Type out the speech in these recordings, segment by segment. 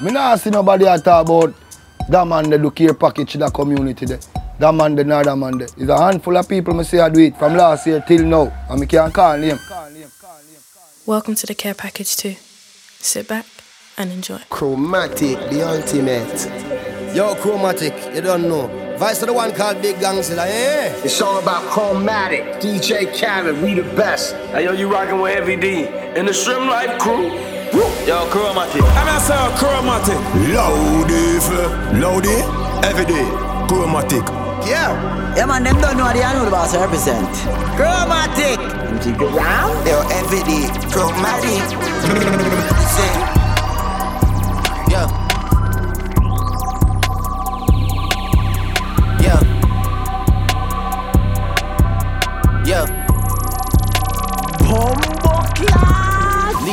Me not see nobody a talk about that man they do care package to the community there. That man the another man there. It's a handful of people me say I do it from last year till now. And me can't call name. Welcome to the care package too. Sit back and enjoy. Chromatic, the ultimate. Yo, Chromatic, you don't know. Vice to the one called Big Gangsta, eh? It's all about Chromatic, DJ Khaled, we the best. Hey, yo, you rockin' with Heavy D and the Shrimp Life crew. Yo, Chromatic. I'm outside oh, Chromatic. Loudie, loudie, every day. Chromatic. Yeah. Yeah, man, them don't know the know the boss represent. Chromatic. Jig around. Yo, every day. Chromatic. Sing. Yeah. Yeah.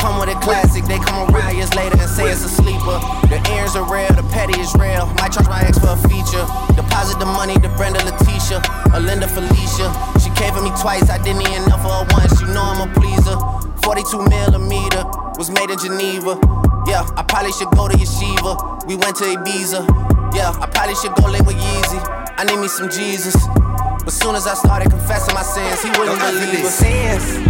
Come with a classic, they come around years later and say it's a sleeper. The ears are real, the petty is real. Might charge my ex for a feature. Deposit the money to Brenda Letitia, or Linda Felicia. She came for me twice, I didn't even know for her once. You know I'm a pleaser. 42 millimeter was made in Geneva. Yeah, I probably should go to Yeshiva. We went to Ibiza. Yeah, I probably should go live with Yeezy. I need me some Jesus. But soon as I started confessing my sins, he wouldn't believe us. Sins.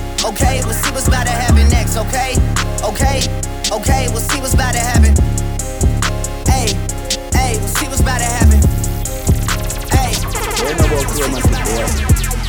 Okay, we'll see what's about to happen next, okay? Okay, okay, we'll see what's about to happen. Hey, hey, we'll see what's about to happen. Hey.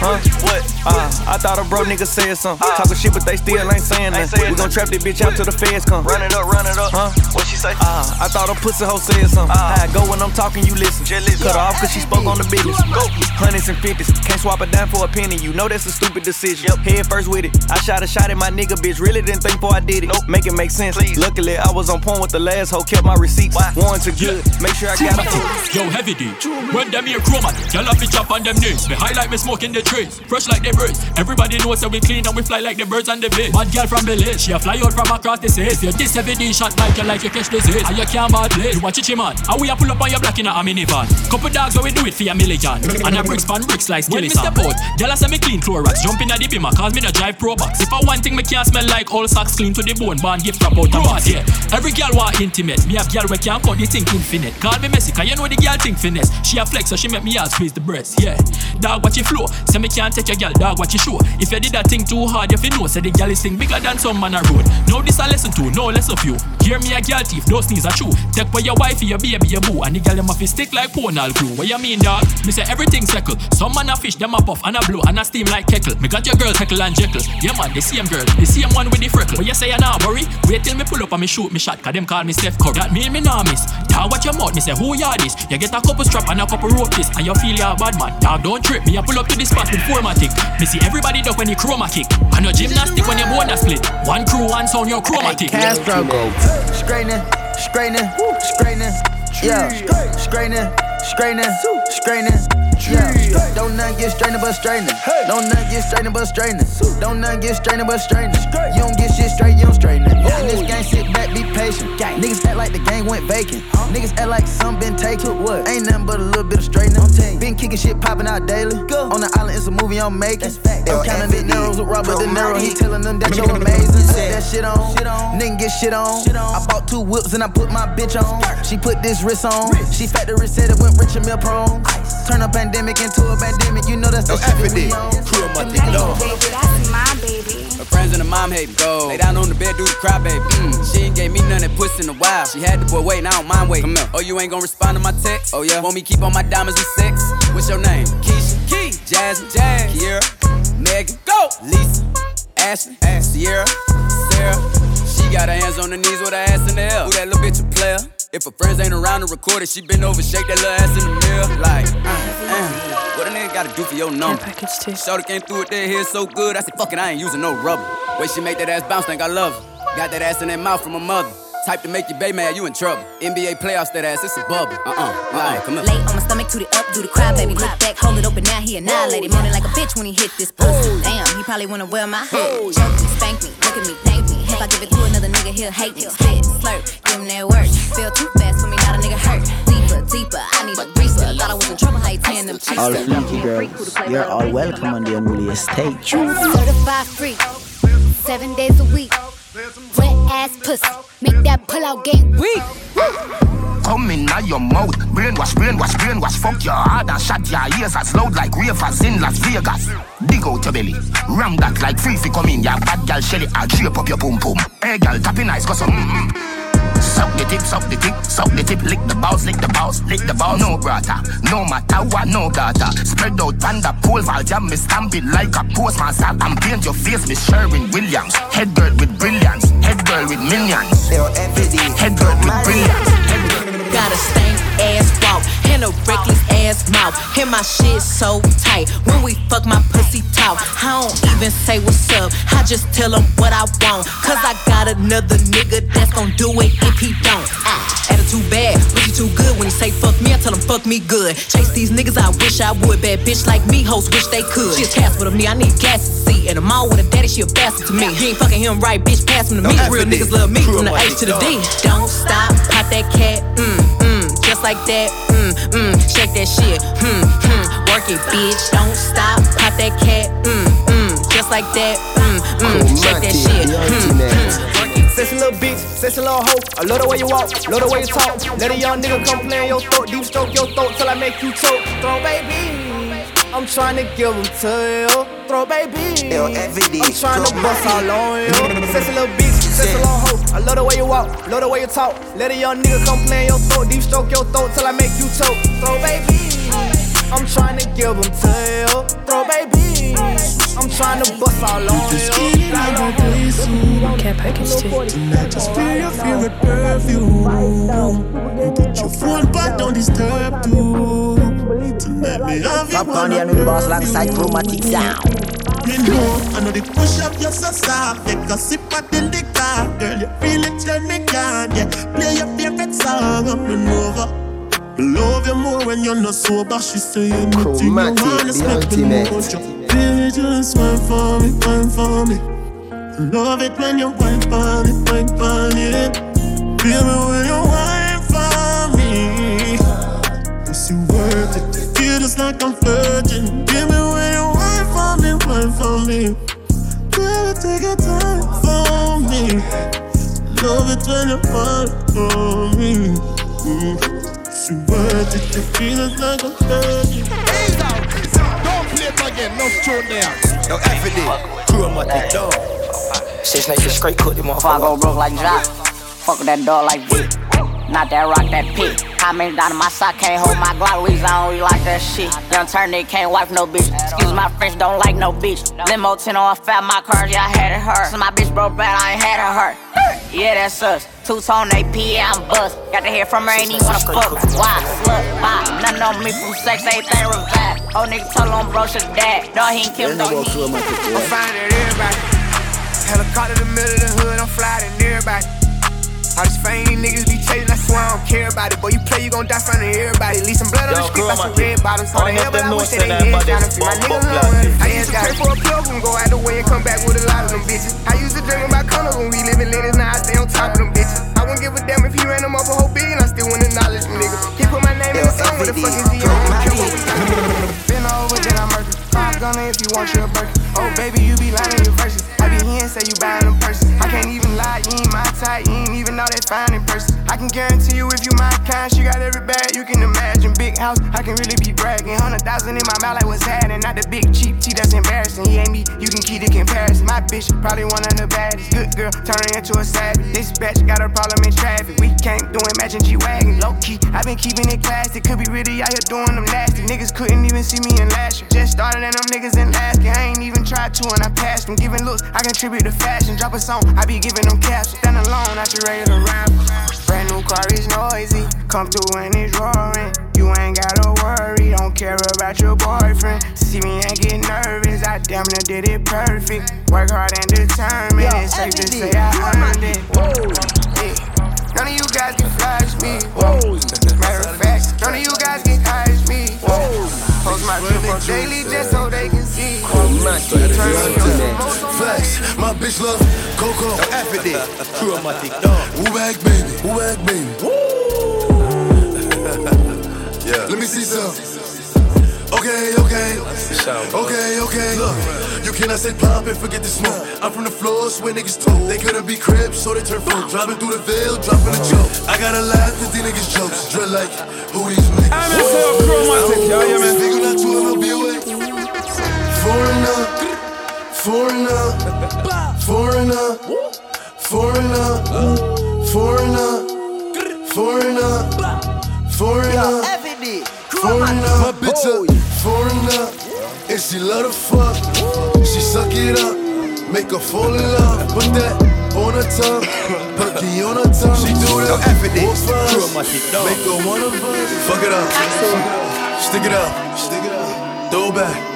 Huh? What? Uh, I thought a bro nigga said something. Uh, Talking shit, but they still ain't saying nothing. We gon' trap this bitch out till the feds come. Run it up, run it up. Huh? What she say? Uh, I thought a pussy hoe said something. Uh, How I go when I'm talking, you listen. listen. Cut her off cause she spoke on the business. Go. Hundreds and fifties. Can't swap it down for a penny. You know that's a stupid decision. Yep. Head first with it. I shot a shot at my nigga, bitch. Really didn't think before I did it. Nope. Make it make sense. Please. Luckily, I was on point with the last hoe. Kept my receipts. Why? Warrants are good. Make sure I got a Yo, heavy D. When them here chromatic, y'all have to chop on them knees. Me high like me smoking the Fresh like the birds. Everybody knows that we clean and we fly like the birds and the bees. Bad girl from Belize, she a fly out from across the seas. You this heavy D shot like you like you catch disease. And you can't bad play. You watch it, man. And we a pull up on your black in a minivan. Couple dogs where we do it for a million. And a bricks pan bricks like skilly When me step out, girl I say me clean Clorox. Jump in at the bimmer, cause me no drive pro box. If I one thing me can't smell like all socks clean to the bone, born gift wrap out the box. Yeah. Every girl want intimate. Me have girl we can't cut the thing infinite. Call me messy, cause you know the girl think finesse. She a flex, so she make me ask squeeze the breast. Yeah. Dog watch it flow. Say me can't take your girl, dog watch it show. If you did that thing too hard, if you know. Say the girl is thing bigger than some man a road. Now this a lesson too, no less of you. Hear me a girl thief, those things are true. Take for your wife, your baby, your boo, and the girl them a stick like ponal glue. What you mean, dog? Me say everything settle. Some man a fish, them a puff and a blow and a steam like keckle. Me got your girl Heckle and Jeckle. Yeah man, the same girl, the same one with the freckle. What you say you nah worry? Wait till me pull up and me shoot me shot, cause them call me Steph Curry. That mean me nah miss. Dog watch your mouth, me say who ya this? You get a couple strap and a couple rope this, and you feel ya bad man. Dog don't trip me, I pull up to this spot with formatic. Me see everybody duck when you chroma kick. And your gymnastic when you bonus split. One crew, one sound, your chromatic. Castro, straightening, straightening, straightening, yeah, straightening, straightening, straightening. Yeah, don't not get strained but straightening. Don't not get strained but straightening. Don't not get strained but straightening. You don't get shit straight, you don't straighten it. In this game, sit back, be patient. Niggas act like the gang went vacant. Niggas act like some been taken. What? Ain't nothing but a little bit of straightening. Been kicking shit popping out daily. Go. On the island, it's a movie I'm making. I'm counting the narrows with Robert De Niro. He telling them that you're amazing. Set that shit on. Nigga get shit on. I bought two whips and I put my bitch on. She put this wrist on. She factory said it went rich and meal prone. Turn a pandemic into a pandemic. You know that's the shit that we on. Crew my dick, no. That's my baby. Her friends and her mom hate me. Go. Lay down on the bed, do the cry, baby. Mm. She ain't gave me none that puss in a while. She had the boy waiting, I don't mind waiting. Come here. Oh, you ain't gonna respond to my text? Oh, yeah. Want me keep on my diamonds with sex? What's your name? Keisha. Key. Jasmine. Jazz. Kiera. Megan. Go. Lisa. Ashley. Ash. Sierra. Sarah. She got her hands on her knees with her ass in the air. Who that little bitch a player? If her friends ain't around to record it, she been over, shake that little ass in the mirror. Like, uh, uh, what a nigga gotta do for your number? Shorty came through with that hair so good, I said, fuck it, I ain't using no rubber. Way she make that ass bounce, think I love her. Got that ass in that mouth from her mother. Type to make you bay mad, you in trouble. NBA playoffs, that ass, it's a bubble. Uh uh, uh come on. Lay on my stomach, to the up, do the cry, baby. Look back, hold it open, now he annihilated. Moaning like a bitch when he hit this pussy. Damn, he probably wanna wear my head. Choke me, spank me, look at me, thank me. If I give it to another nigga, he'll hate me. Spit, slurp, give him that work. Feel too fast for me, not a nigga hurt. Deeper, deeper, I need a reaper. Thought I was in trouble, how you tearing them cheeks All flinky girls, you're all welcome on the unruly estate. Certified free, seven days a week. Wet ass pussy, make that pull out game weak. Come in now your mouth, brainwash, brainwash, brainwash. Fuck your heart and shut your ears as loud like ravers in Las Vegas. Dig out your belly, ram that like free come in. Ya bad gal Shelly, I'll drape up your pum pum. Hey gal, tapping eyes, cause some mm mm. Suck the tip, suck the tip, suck the tip, lick the balls, lick the balls, lick the balls. No brata, no matter what, no data. Spread out on the pole, Val jam me stamp it like a postmaster and paint your face, Miss Sherwin Williams. Head girl with brilliance, head girl with millions. Head girl with brilliance. Head girl. Got a stank ass walk and a reckless ass mouth. And my shit so tight. When we fuck, my pussy talk. I don't even say what's up. I just tell him what I want. Cause I got another nigga that's gon' do it if he don't. Ah, attitude bad, but you too good. When he say fuck me, I tell him fuck me good. Chase these niggas, I wish I would. Bad bitch like me, hoes wish they could. She a Casper to me, I need gas to see. And I'm all with a daddy, she a bastard to me. You ain't fucking him right, bitch, pass him to me. Real niggas love me from the H to the D. Don't stop, pop that cat, mm, mm, just like that, mm, mm, shake that shit, hmm, hmm, work it, bitch. Don't stop, pop that cat, mm, mm, just like that, mm, mm, shake that shit, hmm, hmm, work it. Sexy little bitch, sexy little hoe. I love the way you walk, love the way you talk. Let a young nigga come play in your throat, deep stroke your throat till I make you choke. Throw baby. I'm trying to give them to you. Throw baby. I'm trying to bust all on you. Sexy little bitch, sexy little hoe. I love the way you walk, love the way you talk. Let a young nigga come play in your throat, deep stroke your throat till I make you choke. Throw baby. I'm trying to give them to you. Throw baby. I'm trying to bust all on you. Care package two. Tonight, just feel your favorite perfume. Put your phone back, don't disturb too. Tonight, me have you Top on the unruly boss alongside chromatic sound. Me know, I know the push up, you're so soft. Take a sip of the liquor, girl. You feel it, turn me on. Yeah, play your favorite song, I'm in over. Me love you more when you're not sober. She say anything you wanna the step in ultimate. motion. Baby, just wine for me, wine for me. Love it when you wine for me, wine for me. Baby, when you wine for me, it's you worth it. Feel just like I'm flirting. Give me when you wine for me, wine for me. Baby, take your time for me. Love it when you wine for me. Mm. It's you worth it. You feel just like I'm flirting. Don't play it again, no tune there. Yo, everyday, crew my dick, dog. Six niggas straight cook them If I go broke like Jock, fuck that dog like V. Not that rock, that P. Comment down my sock, can't hold my Glock. I don't really like that shit. Young turn it, can't wipe no bitch. Excuse my French, don't like no bitch. Limo 10 on fat, my cars, yeah, I had it hurt. So my bitch broke bad, I ain't had it hurt. Yeah, that's us. Two tone AP, yeah, I'm bust. Got to hear from her, ain't even wanna fuck. Why? Slut, why? Nothing on me from sex, everything revived. Oh, nigga, told on bro, shit dad. No, he ain't killed, no. I'm at everybody. Helicopter in the middle of the hood, I'm flying everybody. All these fame niggas be chasing, I swear I don't care about it. Boy, you play, you gon' die front of everybody. Leave some blood on the street, buy some red bottoms. Hold the hell, but I wish that they did. Tryna free my niggas alone. I used to pray for a plug and go out the way and come back with a lot of them bitches. I used to dream my condos when we live in Linus, now I stay on top of them bitches. I wouldn't give a damn if he ran them up a whole bean, I still wouldn't acknowledge them niggas. He put my name in the song with a fucking G on the Been over, then I murdered. Five gunner if you want your burger. Oh, baby, you be lying in your verses. I be here and say you buying them purses. I can't even lie, you ain't my type, you ain't even know that fine in person. I can guarantee you if you my kind, she got every bag you can imagine. Big house, I can really be bragging. Hundred thousand in my mouth, like what's happening? Not the big cheap tea that's embarrassing. He ain't me, you can keep the comparison. My bitch, probably one of the baddest. Good girl, turning into a savage. This bitch got a problem in traffic. We can't do imagine G Wagon. Low key, i been keeping it classy. Could be really out here doing them nasty. Niggas couldn't even see me in last year. Just started and them niggas in asking. I ain't even tried to and I passed from giving looks. I contribute to fashion. Drop a song, I be giving them caps. Stand alone, not you ready to rap. Brand new car is noisy. Come through and it's roaring. You ain't gotta worry, don't care about your boyfriend. See me and get nervous, I damn near did it perfect. Work hard and determined, it's safe to say I earned it. Yeah. None of you guys can flash me. Whoa. Matter of fact, none of you guys can hide me. Post my drip on daily just so they can see. Flex, my bitch love Coco. After that, chromatic dog. Woo back, baby. Woo back, baby. yeah. Let me see some. Okay, okay. Okay, okay. Look, you cannot say pop and forget the smoke. I'm from the floors where niggas told. They couldn't be cribs, so they turn full. Driving through the veil, dropping a joke. I gotta laugh at these niggas' jokes. Drill like, who these niggas? I'm in so chromatic, yo, yeah, man. Nigga not too MLB away. Foreigner, foreigner, foreigner, foreigner, foreigner, foreigner, foreigner, foreigner. My bitch a foreigner, and she love to fuck. She suck it up, make her fall in love. Put that on her tongue, perky on her tongue. She do that. Walk fast, make her one of us. Fuck it up, stick it up, stick it up, throw it back.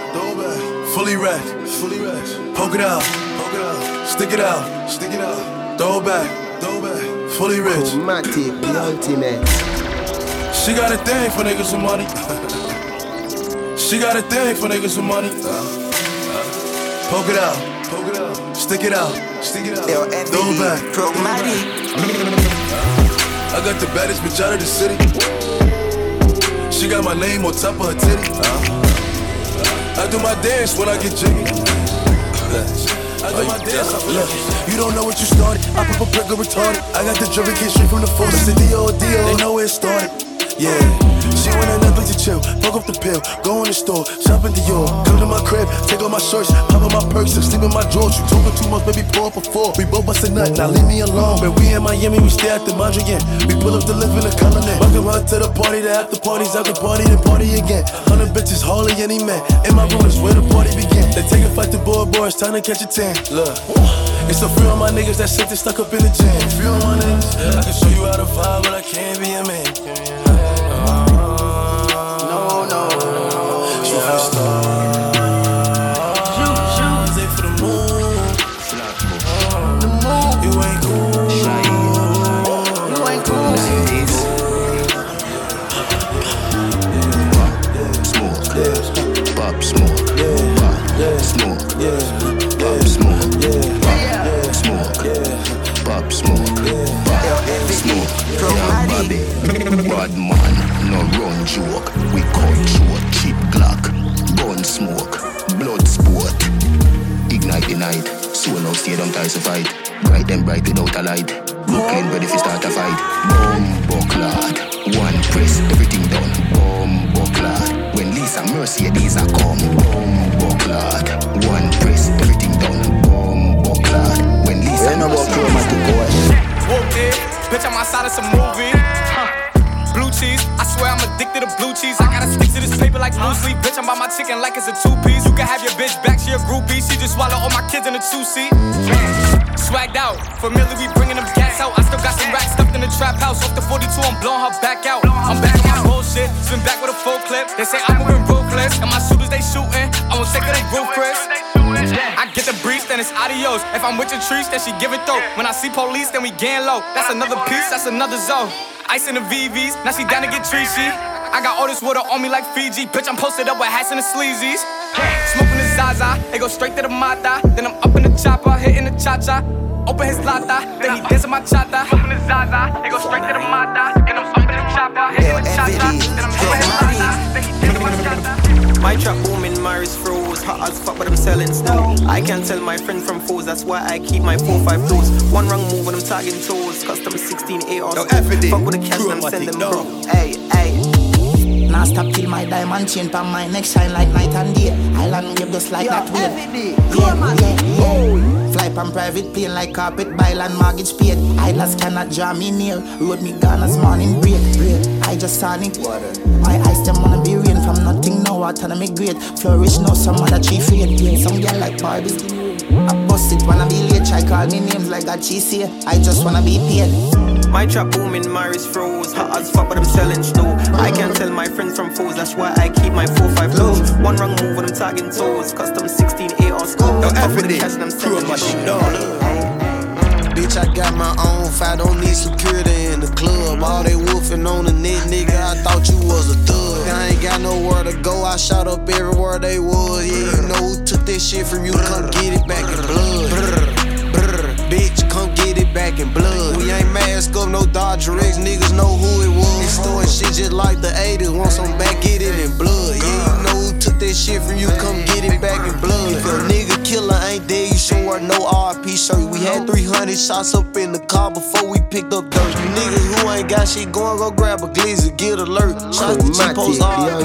Fully wrapped, fully wrapped. Poke it out, poke it out. Stick it out, stick it out. Throw it back, throw it back. Fully rich. Chromatic, the ultimate. She got a thing for niggas with money. she got a thing for niggas with money. Poke it out, poke it out. Stick it out, stick it out. Throw it back. I got the baddest bitch out of the city. She got my name on top of her titty. I do my dance when I get jiggy. I do my dance. Look, you don't know what you started. I pop a prick or retarded. I got the drip kid straight from the force. I said Dio, Dio. They know where it started. Yeah. She want a Netflix to chill, fuck off the pill, go in the store, shop in Dior, come to my crib, take off my shirts, pop on my perks, and sleep in my drawers. You talking too much, baby, pour up a four. We both bust a nut, now leave me alone. But we in Miami, we stay at the Mondrian. We pull up the live in the colony. Welcome her to the party, the after parties, after party, then party again. Hundred bitches, hardly any man. In my room is where the party began. They take a fight to board boys, time to catch a tan. Look. It's a few of my niggas that sit there stuck up in the gym. Few of my niggas, I can show you how to vibe, but I can't be a man. You ain't cool. You ain't cool. Smoke, pop smoke, pop smoke, pop smoke, pop smoke, pop smoke, pop smoke. Bad man, no run joke. Night, so no stadium ties to fight. Bright and bright without a light. Brooklyn ready for start a fight. Boom, bucklad. One press, everything done. Boom, bucklad. When Lisa Mercedes are come. Boom, bucklad. One press, everything done. Boom, bucklad. When Lisa Mercedes Whooped it, bitch, I'm outside of some movie. Huh. Cheese, I swear I'm addicted to blue cheese. I gotta stick to this paper like blue sleep. Bitch, I'm by my chicken like it's a two piece. You can have your bitch back, she a groupie. She just swallow all my kids in a two seat. Swagged out, familiar, we bringing them gas out. I still got some racks stuffed in the trap house. Off the 42, I'm blowing her back out. I'm back on my bullshit, spin back with a full clip. They say I'm moving ruthless, and my shooters they shooting. I'm gonna take her they roof, Chris. I get the breeze, then it's adios. If I'm with your trees, then she give it though. When I see police, then we gang low. That's another piece, that's another zone. Ice in the VVs, now she down to get treachy. I got all this water on me like Fiji. Bitch, I'm posted up with hats and the sleazies. Smoking the Zaza, it go straight to the Mata. Then I'm up in the chopper, hitting the cha cha. Open his lata, then he dancing my chata. Smoking the Zaza, it go straight to the Mata. Then I'm up in the chopper, hitting the cha cha. Then I'm open his lata. My trap booming, Maris froze. Hot as fuck, but I'm selling still. I can't tell my friend from foes, that's why I keep my 4-5 close. One wrong move when I'm tagging toes. Custom 16 AR. Yo, F it in. Fuck with the cash and I'm Chromatic, sending no. bro. Hey, hey. Now stop till my diamond chain pan my neck shine like night and day. Island wave just like that wave. Yeah, yeah, yeah. Fly pan private plane like carpet by land mortgage paid. Islands cannot draw me near. Road me gone as morning break. break. I just saw it. My rain from nothing now autonomy great. Flourish no some other tree fade. Yeah, some girl like Barbie. I bust it wanna be late. Try call me names like a cheese here. I just wanna be paid. My trap booming, Maris froze. Hot as fuck, but I'm selling slow. I can't tell my friends from foes, that's why I keep my 4-5 close. One wrong move when I'm tagging toes. Custom 16 AR scope. Yo, Fuck F with it the cash I'm sending Chromatic, bro. no. Bitch, I got my own fight, don't need security in the club. All they wolfing on the net, nigga, I thought you was a thug. I ain't got nowhere to go, I shot up everywhere they was. Yeah, you know who took this shit from you, come get it back in blood. Brr, brr, bitch, come get it back in blood. We ain't mask up, no Dodger X, niggas know who it was. Throwing shit just like the 80s, want some back, get it in blood. Yeah, you know who took that shit from you, come get it back in blood. If a nigga killer ain't dead, you should wear no RP shirt. We had 300 shots up in the car before we picked up dirt. You niggas who ain't got shit going, go grab a glizzy, get alert. Shots to G-Post RP.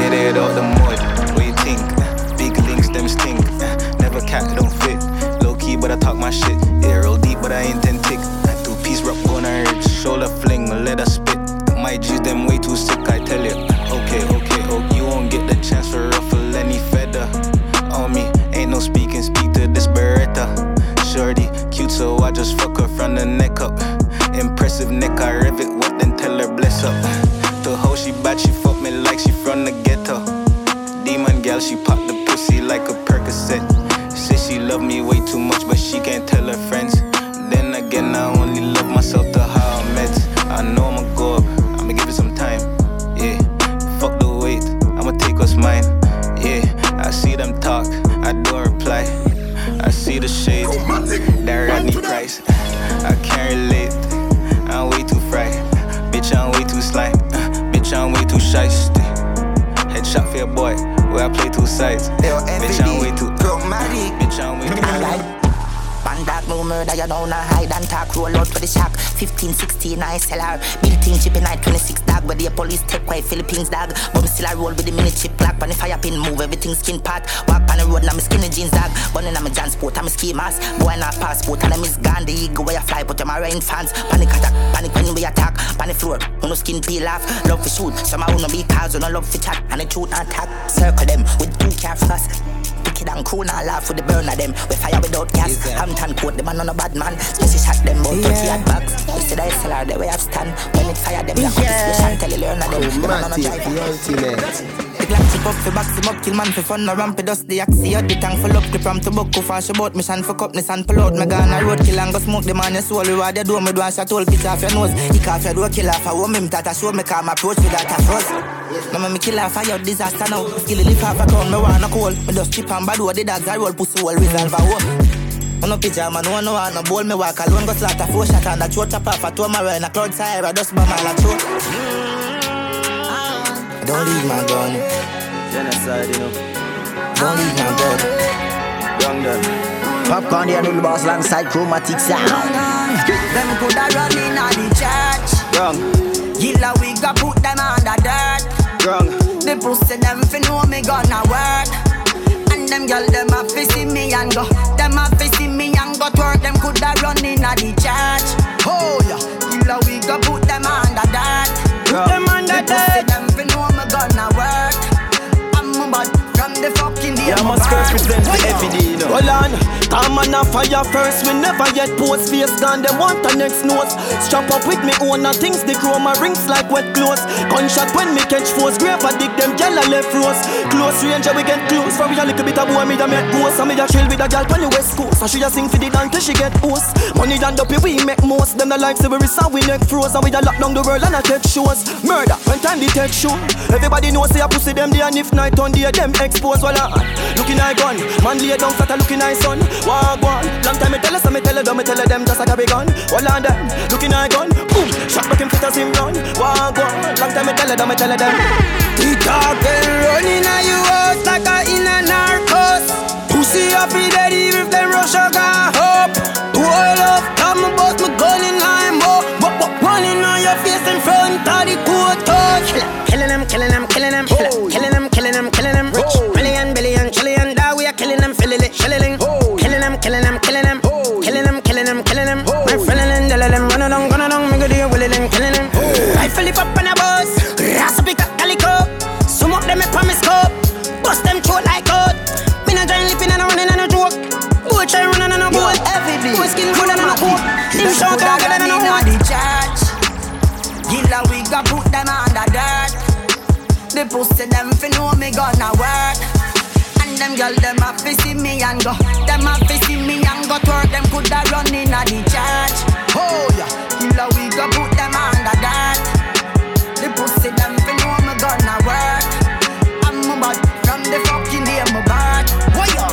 Get it out the mud, what you think? Big links, them stink. Never cat, don't fit. Low key, but I talk my shit. Real deep, but I ain't ten tick. Two piece her head, shoulder fling, let her spit. My G's them way too sick, I tell you. Okay, okay, okay. you won't get the chance to ruffle any feather. On me, ain't no speaking, speak to this Beretta. Shorty, cute, so I just fuck her from the neck up. Impressive neck, I rev it, what then tell her bless up. The hoe she bad, she fuck me like she from the ghetto. Demon gal, she pop the pussy like a Percocet. She love me way too much, but she can't tell her friends. 1916, I sell her. Built-in chip in 26 dog, where the police take quite Philippines dog. But me still I roll with the mini chip black, pan the fire pin move, everything skin part. Walk on the road, now me skinny jeans dog. Bunny now me transport, I'm a ski mask. Boy, not passport, and I miss Gandhi. Eagle where you fly, but I'm a rain fans. Panic attack, panic when we attack. Panic floor, when no skin peel off. Love for shoot, some I wanna be cars, when I love for chat, and the truth attack. Circle them with two cat fast. Wicked and cool, now laugh with the burn of them. We fire without gas. Hampton coat, the man on a bad man. Special shot them, but 30 hot bags. We see the SLR, the way I stand. When it fire them, black yeah. special tell you learn them. The man on a drive. The Glock chip up, fi box him up, kill man fi fun, no ramp, dust the axe, the tank full up, clip from to go fast about mission for cup, and pull out, me gun a road, kill and go smoke, the man soul, reward you do, me do a shot, all pitch off your nose, he off your door, kill off a woman, that a show, me calm approach with that a froze. Now me kill off a your disaster now, skill lift off a crown, me wanna call, me just chip and bad, the dogs a roll, pussy hole, resolve a hole. On no pyjama, no no one, no bowl, me walk alone, go slaughter four shot and the throat chop off a two marine, a cloud sire, a dust bomb, and a throat. Mm-hmm. Don't leave my gun. Genocide, you know. Don't leave my gun. Young done. Popcorn, the little boss alongside chromatic sound. Them coulda run in a the church. Wrong. Gilla we go put them under dirt. Wrong. The pussy them fi know me gonna work. And them girl them a fi see me and go. Them a fi see me and go twerk. Them coulda run in a the church. Oh yeah. Gilla we go put them under dirt. Put them under dirt. Them fi know me gonna work. Day. Yeah, must first present the FD, you know. Hold on, time and a fire first. We never yet post face gone. Them want the next notes. Strap up with me own and things. The chroma rings like wet clothes. Gunshot when me catch force. Grave a dig them yellow left rose. Close range, yeah, we get close. For we a little bit of boy, me da make ghost. And me da chill with a gal on the west coast. So she a sing for the dance till she get host. Money done up, we make most. Them the like say we resound, we neck froze. And we da lock down the world and I take shows. Murder, when time the take show. Everybody know say a pussy them day and if night on day them expose. Well, uh, looking like gun. Man lay down flat a looking son. Walk one. Long time me tell us, me tell them, me tell them just a carry gun. Well on them, looking like gun. Boom. Shot back him fit as him run. One go. Long time me tell them, me tell them. TikTok girl running at you house like a in a narcos. Pussy happy dead even if them rush a got pussy them fi know me gonna work. And them girl them a fi see me and go. Them a fi see me and go twerk. Them coulda run inna the church. Oh yeah, Gilla we got put them under dirt. The pussy them fi know me gonna work. I'm a bad from the fucking day my bad. Why yo?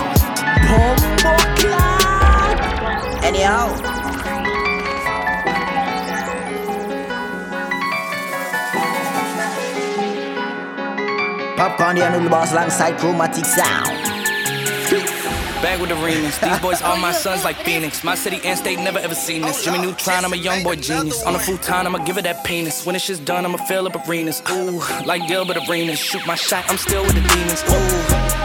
Clock. Anyhow. Popcorn, the noodle boss alongside chromatic sound. Back with the remix. These boys are my sons like Phoenix. My city and state never ever seen this. Jimmy Neutron, I'm a young boy genius. On a futon, I'ma give it that penis. When this shit's done, I'ma fill up arenas. Ooh, like Gilbert Arenas. Shoot my shot, I'm still with the demons. Ooh,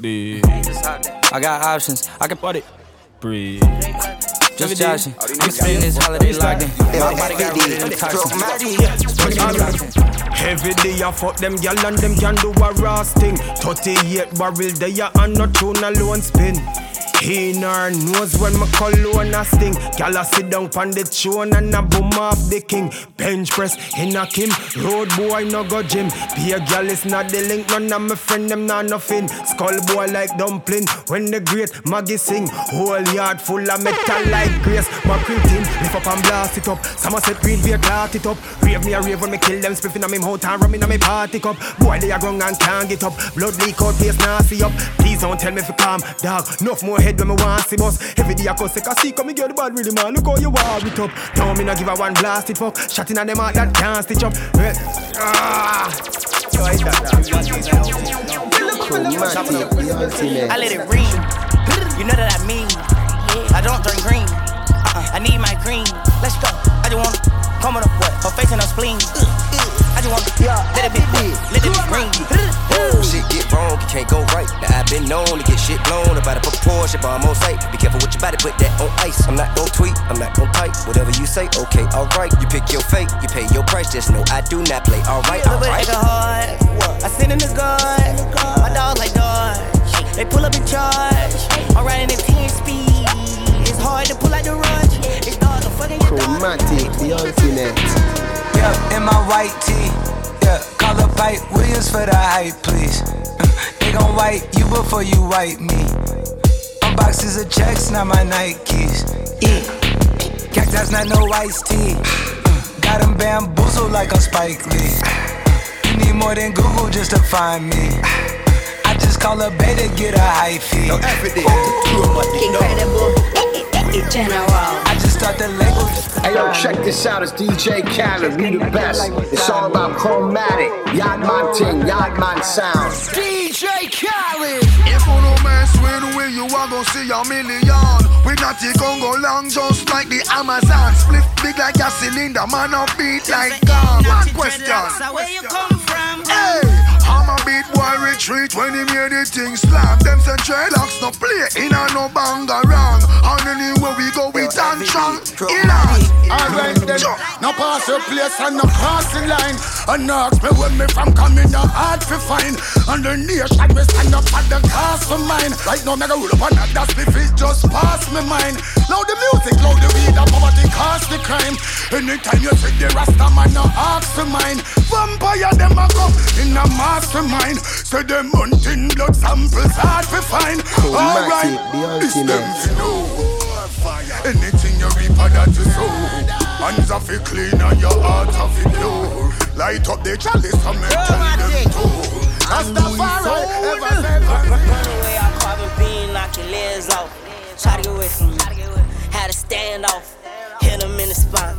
day. I got options, I can put it. Breathe. Just joshing. I'm spending this holiday locked in. My body got rid of the toxins. Every day I fuck them gal and them can do a raw thing. 38 barrel there and no tune alone spin. In her nose when my cologne a sting. Gal a sit down pon the throne and a boom off the king. Bench press in a Kim. Road boy no go gym. Be a gal is not the link. None of my friend them not nothing. Skull boy like dumpling. When the great Maggie sing. Whole yard full of metal like grace. My team lift up and blast it up. Somerset green beer clot it up. Rave me a rave when me kill them. Spiffing on me mouth and rumming on me party cup. Boy they a ground and can't get up. Blood leak out face nasty up. Please don't tell me you calm dog. Enough more head when me want see bus. Every day I cause I see come me get the bad really man. Look how you war it up. Tell me not give a one blast it fuck. Shotting on them out that can't stitch up. Eh, Ah. I let it ring. You know that I mean. I don't drink green. I need my green. Let's go. I just want come on up what? Her face and her spleen. I just want let it be big, let it be green. Shit get wrong, you can't go right. Now I've been known to get shit blown about a proportion, but I'm on sight. Be careful with your body, put that on ice. I'm not gon' tweet, I'm not gon' type. Whatever you say, okay, alright. You pick your fate, you pay your price. Just know I do not play. Alright, Little bit alright. extra hard. I send in the gun. My dog like Dodge. They pull up in charge. I'm riding at 10 speed. It's hard to pull out the rush. It's hard to fucking your dog. Chromatic, the ultimate. Yeah, in my white tee. Yeah, call up Hype Williams for the hype, please. Uh, They gon' wipe you before you wipe me. My boxes of checks, not my Nikes. Yeah. Cactus, not no iced tea. Uh, Got them bamboozled like a Spike Lee. Uh, You need more than Google just to find me. I just call a beta, get a high fee. No Incredible. General. I start the label. Hey yo, check this out. It's DJ Khaled. We the best. It's all about chromatic. Yardman ting, Yardman sound. DJ Khaled. If you no mess with we, you are gonna see a million. We not the Congo long, just like the Amazon. Split big like a cylinder, man a beat like gum. One question. Uh, where you come from? Hey, I'm a beat boy retreat. it when he made the thing slam. Them say dreadlocks no play in a no bang around. Alright then, no pass your place and no crossing line. And no ask me when me from coming, no hard to find. And the nation we stand up at the cast for mine. Right now, me go rule upon that, that's me feet just pass me mind. Loud the music, loud the weed, the poverty cause the crime. Anytime you see the Rasta man, no ask for mine. Vampire them a come in a mastermind. Say them hunting blood samples hard to find. Alright, it's them to know. Anything you reap that you sow. Hands off it clean and your heart off it pure. Light up the chalice and make them to Rastafari ever said Run away, I carbon bean, knock your legs off. Try to get away from me. Had to stand off. Hit him in the spine.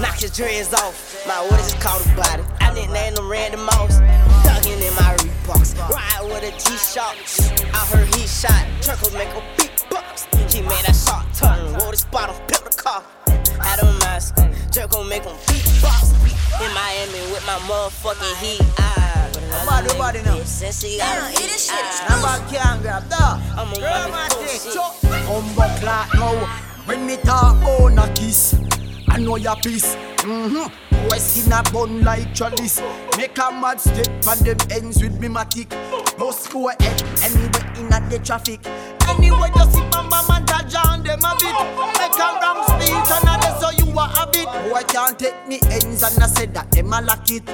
Knock his dreads off. My what is called a body. I nicknamed him Randy Moss Thuggin' in my Reeboks. Ride with a G-Shock. I heard he shot. Turkle make a beatbox He made that shot turn Wore this bottle, pimp the car Had a mask Jerk gon' make him beatbox In Miami with my motherfucking heat I'm ah, Body, body now. Since he got Damn, eat this shit. Number can't grab that. I'm a Girl, money my coach dick, shit. chop. Humble clock now. When me talk about a kiss, I know your piece. Mm-hmm. Boy skin a bun like chalice. Make a mad step on them ends with me matic. Just go ahead anywhere in a the traffic. Anywhere you see Bamba and Jaja and them a bit. Make a ram speech and a so you a habit. Boy can't take me ends and I said that them a lock it.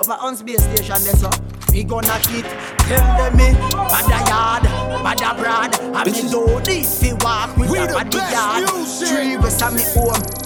Over on space station there so we gonna it. Tell them me bada yard, bada brad. I me do this fi walk with a body yard. Three west of me home.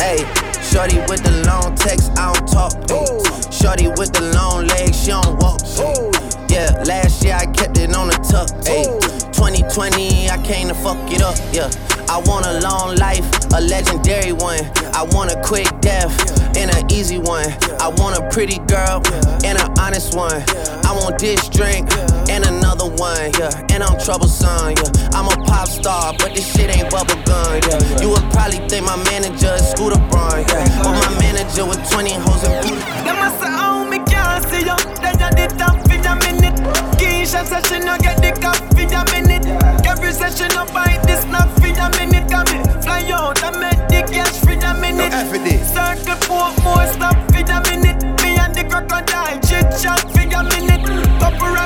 Hey, shorty with the long text, I don't talk. Ay. Shorty with the long legs, she don't walk. Ay. Yeah, last year I kept it on the tuck. Ay. 2020, I came to fuck it up. Yeah, I want a long life, a legendary one. I want a quick death and an easy one. I want a pretty girl and an honest one. I want this drink and another one. Yeah, and I'm troublesome. Yeah, I'm a pop star, but this shit ain't bubble gum. Yeah, you would probably think my manager is Scooter Braun. Yeah, but my manager with 20 hoes and Them a say, oh, me can't see you. Then you did top for a minute. Keisha said she no get the cup for a minute. Every session no buy this not for a minute. Got me fly out and make the cash for a minute. Circle four more stop for a minute. Me and the crocodile chit chat for a minute.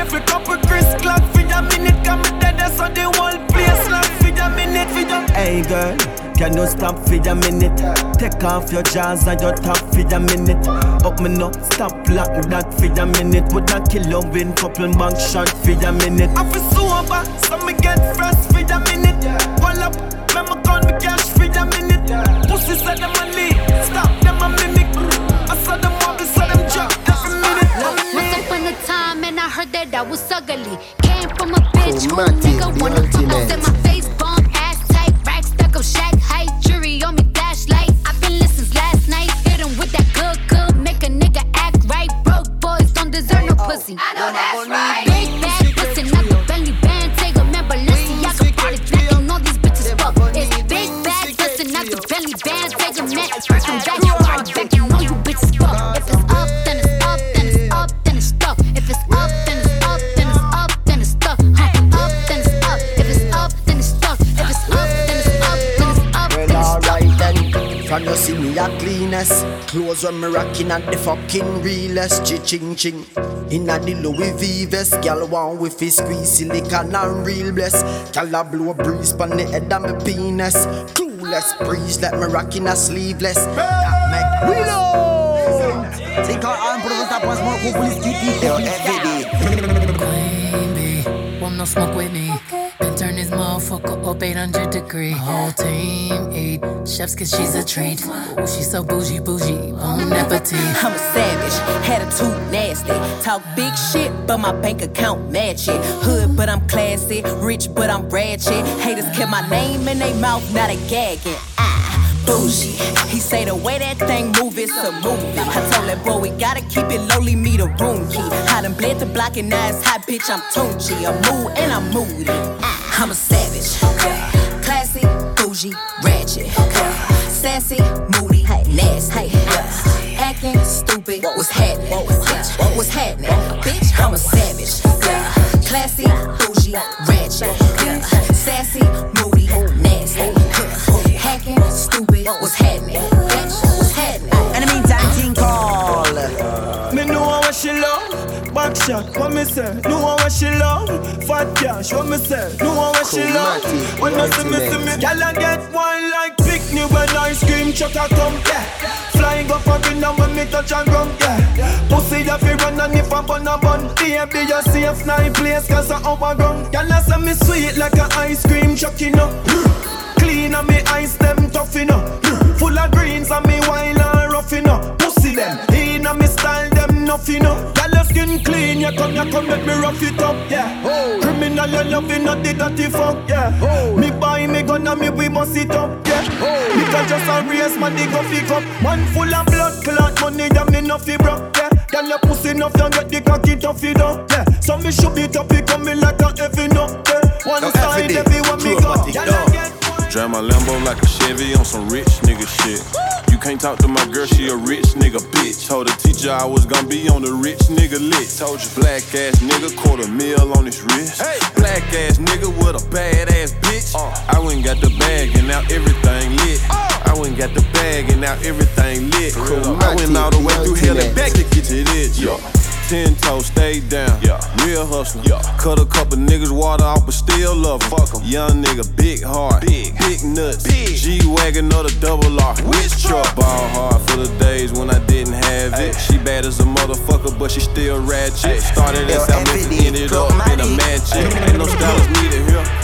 Rifle, couple Chris clock for a minute. Come dead so the whole place lock for a minute. For a Hey girl. Can you stop for a minute? Take off your jaws and your top for a minute. Up me no stop lock that for a minute. Would not kill you win couple bank shot for a minute. I feel sober, so me get fresh for a minute. Pull up, me me gun me cash for a minute. Pussy said them a lead, stop them a mimic. I saw them up, so them upon a time, and I heard that I was ugly. Came from a bitch who nigga wanna fuck out in my face, bump ass tight, rack stuck up shack height, jury on me flashlight. I've been listening since last night, hit 'em with that good, good, make a nigga act right. Broke boys don't deserve no oh, pussy. I know that's right. A cleanest. Clothes when me rocking at the fucking realest. Ching ching. Inna the Louis V vest, gal want with his squeeze silicon and real bless. Gal a blow a breeze pon the head of me penis. Clueless breeze, let me rock in a sleeveless. That make we know. Take her arm, put it up, more cool police kitty. Yo, every day. Want no smoke with me. Motherfucker up 800 degree. Whole team eat chefs cause she's a treat. Ooh, she's so bougie, bougie, bon appetit. I'm a savage, attitude nasty. Talk big shit, but my bank account match it. Hood, but I'm classy. Rich, but I'm ratchet. Haters kept my name in their mouth, not a gagging. Ah bougie. He say the way that thing move, it's a movie. I told that boy we gotta keep it lowly, me the room key. I done bled the block and now it's hot, bitch, I'm Tunchi. I'm mood and I'm moody. I'm a savage. Classy, bougie, ratchet. Sassy, moody, nasty. Acting stupid, what's happening? What's happening? What was happening? Bitch, I'm a savage. Classy, bougie, ratchet. Sassy, moody, nasty. Hacking, stupid, what's happening? Bitch, what's happening? In the meantime, Ting call. Me know what she love. Back shot, what me say? Know what she love. Fat cash, what me say? Know what she love. When you see me, see me, gyal I get one like picnic when ice cream a come. Yeah. Flying up a dinner when me touch and ground. Yeah. Pussy a fi run and if I bun a bun, baby you safe night place 'cause I overground. Gyal I say me sweet like a ice cream you know. Clean and me ice them tough, you know. Full of greens and me wild and rough, you know. Pussy them, in and me style nuff, you know. Girl, your skin clean, you come, you come, make me rough it up, yeah. Oh. Criminal, you love it, not the dirty fuck, yeah. Oh. Me buy me gun and me we must it up, yeah. Oh. Because just a race, man, they go pick up. Man full of blood, clot money, yeah, me nuffy broke, yeah. Girl, your pussy enough, you get the cocky tough, you know, yeah. So me should be top, it come me like a heavy no, yeah. One No side, FD, everywhere me go. Girl. I get Drive my Lambo like a Chevy on some rich nigga shit. You can't talk to my girl, she a rich nigga bitch. Told the teacher I was gonna be on the rich nigga lit. Told you black ass nigga quarter mil on his wrist. Hey. Black ass nigga with a bad ass bitch. I went and got the bag and now everything lit. I went and got the bag and now everything lit. I went all the way through hell and back to get to this. Yeah. Ten toes, stay down. Yeah. Real hustler. Yeah. Cut a couple niggas water off, but still love 'em. Fuck 'em. Young nigga, big heart. Big. Big nuts. Big. G Wagon or the double R. Which truck? Ball hard for the days when I didn't have it. She bad as a motherfucker, but she still ratchet. Started as South Memphis, ended up in a mansion. Ain't no stylist needed here.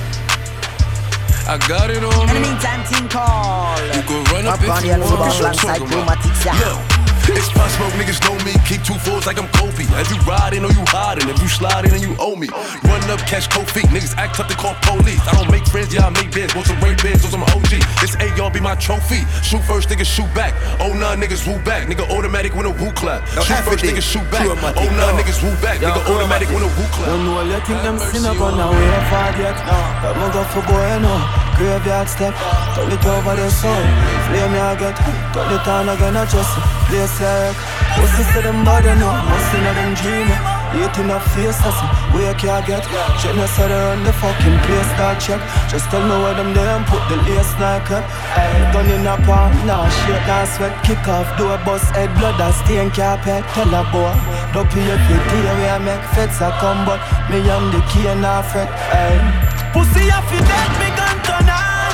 I got it on In the meantime, Ting call. You could run up Up on if the you Elizabeth want. alongside Chromatic Sound. It's Pop Smoke, niggas know me. Keep two fours like I'm Kobe. As you riding or you hiding, if you sliding and you owe me. Run up, catch cold feet. Niggas act up to call police. I don't make friends, yeah, I make bands. Want some rain bands, want some OG. This A, y'all be my trophy. Shoot first, niggas shoot back. Oh, nah, niggas woo back. Nigga automatic when a woo clap. No, Shoot first, niggas shoot back. true automatic, Oh, nah, dog. niggas woo back. Nigga automatic when a woo clap. Don't know you think them sin up on now we ain't far yet. But me go for bueno, graveyard step. Turn it over the sun, flame ya get. Turn it on again, I just place ya. Pussy say them bad enough, must in them dream. Eating up face, that's where can get. Genocide around the fucking place, start check. Just tell me where them there put the lace like up. Hey, gun in a palm, nah shit, nah sweat. Kick off, door bust head, blood and stain carpet. Tell a boy, don't pay every day where I make feds a come, but me and the key and I fret. Hey. Pussy, I feel dead, me gun turn on.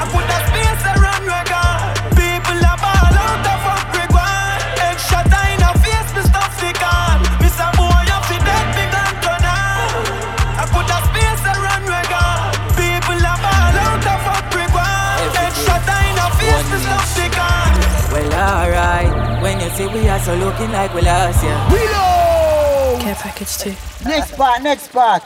I put that space around your gun. People are ball out of fuck regard. Headshot in a face, me stuff the gun. Miss a boy, I feel dead, me gun turn on. I put that space around your gun. People are ball out of fuck regard. Headshot in a face, me stuff the gun. Well, alright. When you see we are so looking like we lost, yeah. Reload! Care package too. Next part, next part.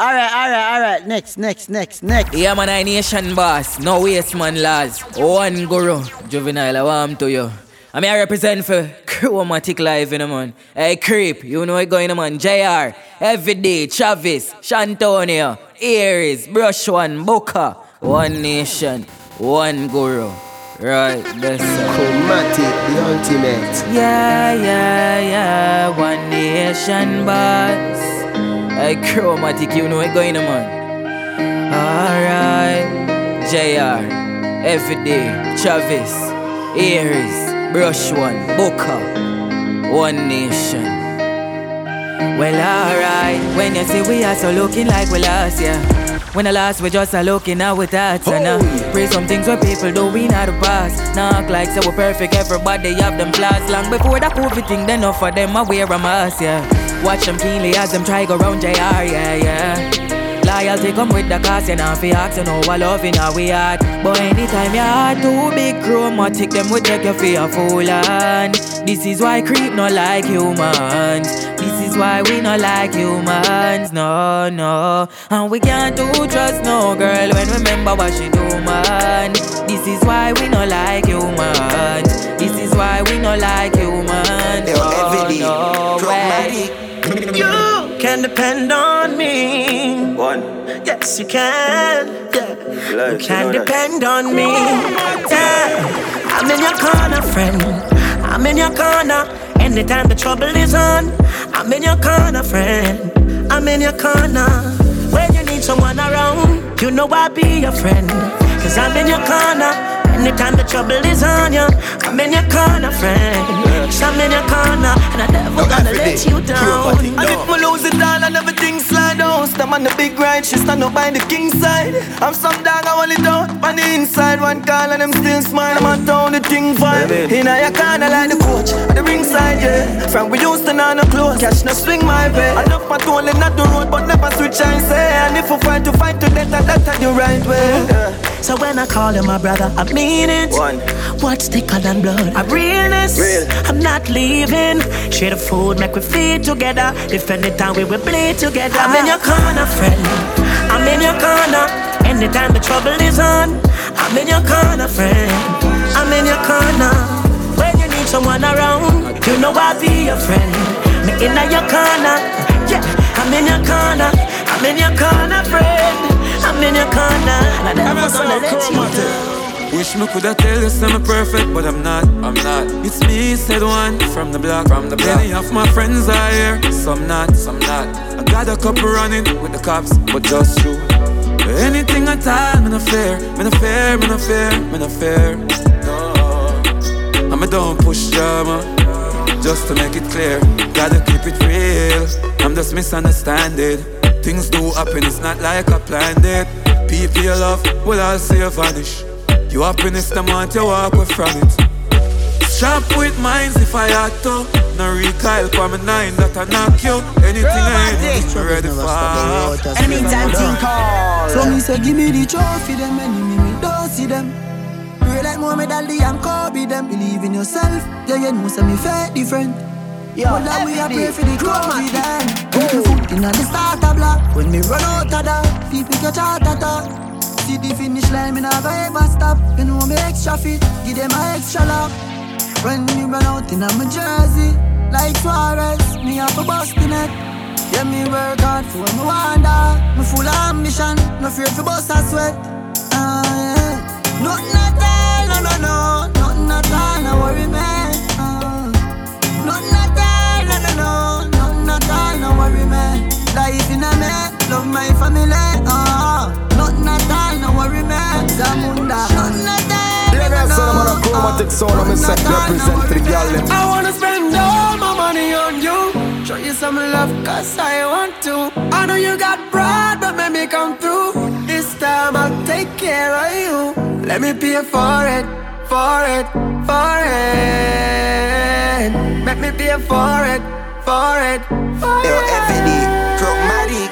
Alright, alright, alright. Next, next, next, next. Yeah, man, I nation boss. No waste, man, lads. One guru. Juvenile, I want to you. I mean, I represent for Chromatic Live, you know, man. Hey, Creep, you know what going on, man. JR, Everyday, Travis, Shantonio, Aries, Brush One, Booker. One nation, one guru. Right, that's Chromatic, the ultimate. Yeah, yeah, yeah. One nation, boss. Hey, Chromatic, you know what going on, man. Alright, JR. Every day, Travis, Aries, Brush One, Booker, One Nation. Well, alright, when you see we are so looking like we lost, yeah. When I last we just are looking out with that and uh, Pray some things where people do we not the past Knock like so we're perfect, everybody have them flaws. Long before that COVID thing, then for them I wear a mask, yeah. Watch them keenly as them try go round JR, yeah, yeah Loyalty come with the cost, you know, fi ask, you know, I love in our we heart. But anytime your heart too big, chromatic, them will take you for a fool, and this is why creep not like humans. This is why we not like humans, no, no. And we can't do trust no girl when remember what she do, man. This is why we not like humans. This is why we not like humans. No, oh, no, way. You can depend on me. One. Yes, you can. Yeah. You can depend on me. Yeah. I'm in your corner, friend. I'm in your corner. Anytime the trouble is on, I'm in your corner, friend. I'm in your corner. When you need someone around, you know I'll be your friend. Cause I'm in your corner. Anytime the trouble is on you, I'm in your corner, friend. Yes, I'm in your corner, and I never gonna let you down. And if me lose it all and everything slide down, stand on the big ride, she stand up by the king side. I'm some dog, I want it out on the inside. One call and them still smile, I'm on town, the thing vibe. In your corner like the coach, the ringside, yeah. From we used to know no close, catch no swing my way. I love my tool not the road, but never switch and say. And if we fight to fight to death, that's the right way. Yeah. So when I call you my brother, I mean it. One. What's thicker than blood? I'm realness. Real. I'm not leaving. Share the food, make we feed together. If anytime we will bleed together. I'm in your corner, friend. I'm in your corner. Anytime the trouble is on, I'm in your corner, friend. I'm in your corner. When you need someone around, you know I'll be your friend. Me in your corner. Yeah, I'm in your corner. I'm in your corner, friend. I'm in your corner, and I never gonna let you down. Wish me coulda tell you I'm perfect, but I'm not. I'm not. It's me, said one from the block. From the block. Many of my friends are here, some not, some not. I got a couple running with the cops, but just you. Anything at all, me no fear, me no fear, me no fear, me no fear. No. I'm a don't push drama, just to make it clear. Gotta keep it real. I'm just misunderstanding. Things do happen, it's not like I planned it. People you love will all see you vanish. You happiness, the want you walk away from it. Sharp with minds if I had to. No recoil for my nine that I knock you. Anything I ain't ready for. Anytime thing call. So me say give me the trophy them enemy me don't see them. Like Muhammad Ali and Kobe them. Believe in yourself, yeah you know say me fair different. Yo, but that we a pray for the COVID then. Put the foot in the starter block. When me run out of that, people catch heart attack. See the finish line, me never ever stop. You know me extra fit, give them a extra lap. When me run out in my jersey, like Suarez, me have a bust in it. Yeah, me work hard for me wonder. Me full of ambition, no fear for bust a sweat. Ah, yeah. Nothing at all, no worry, man. Uh, nothing at all, no, no, no. Nothing at all, no worry, man. Life in a me, love my family. Uh, nothing at all, no worry, man. Zamunda, nothing at all. Yeah, that's all I'm on a chromatic sound. I'm set represent the gal. I wanna spend all my money on you. Show you some love, cause I want to. I know you got pride, but let me come through. This time I'll take care of you. Let me pay for it, for it, for it. Make me pay for it, for it, for Yo, it. FD, chromatic.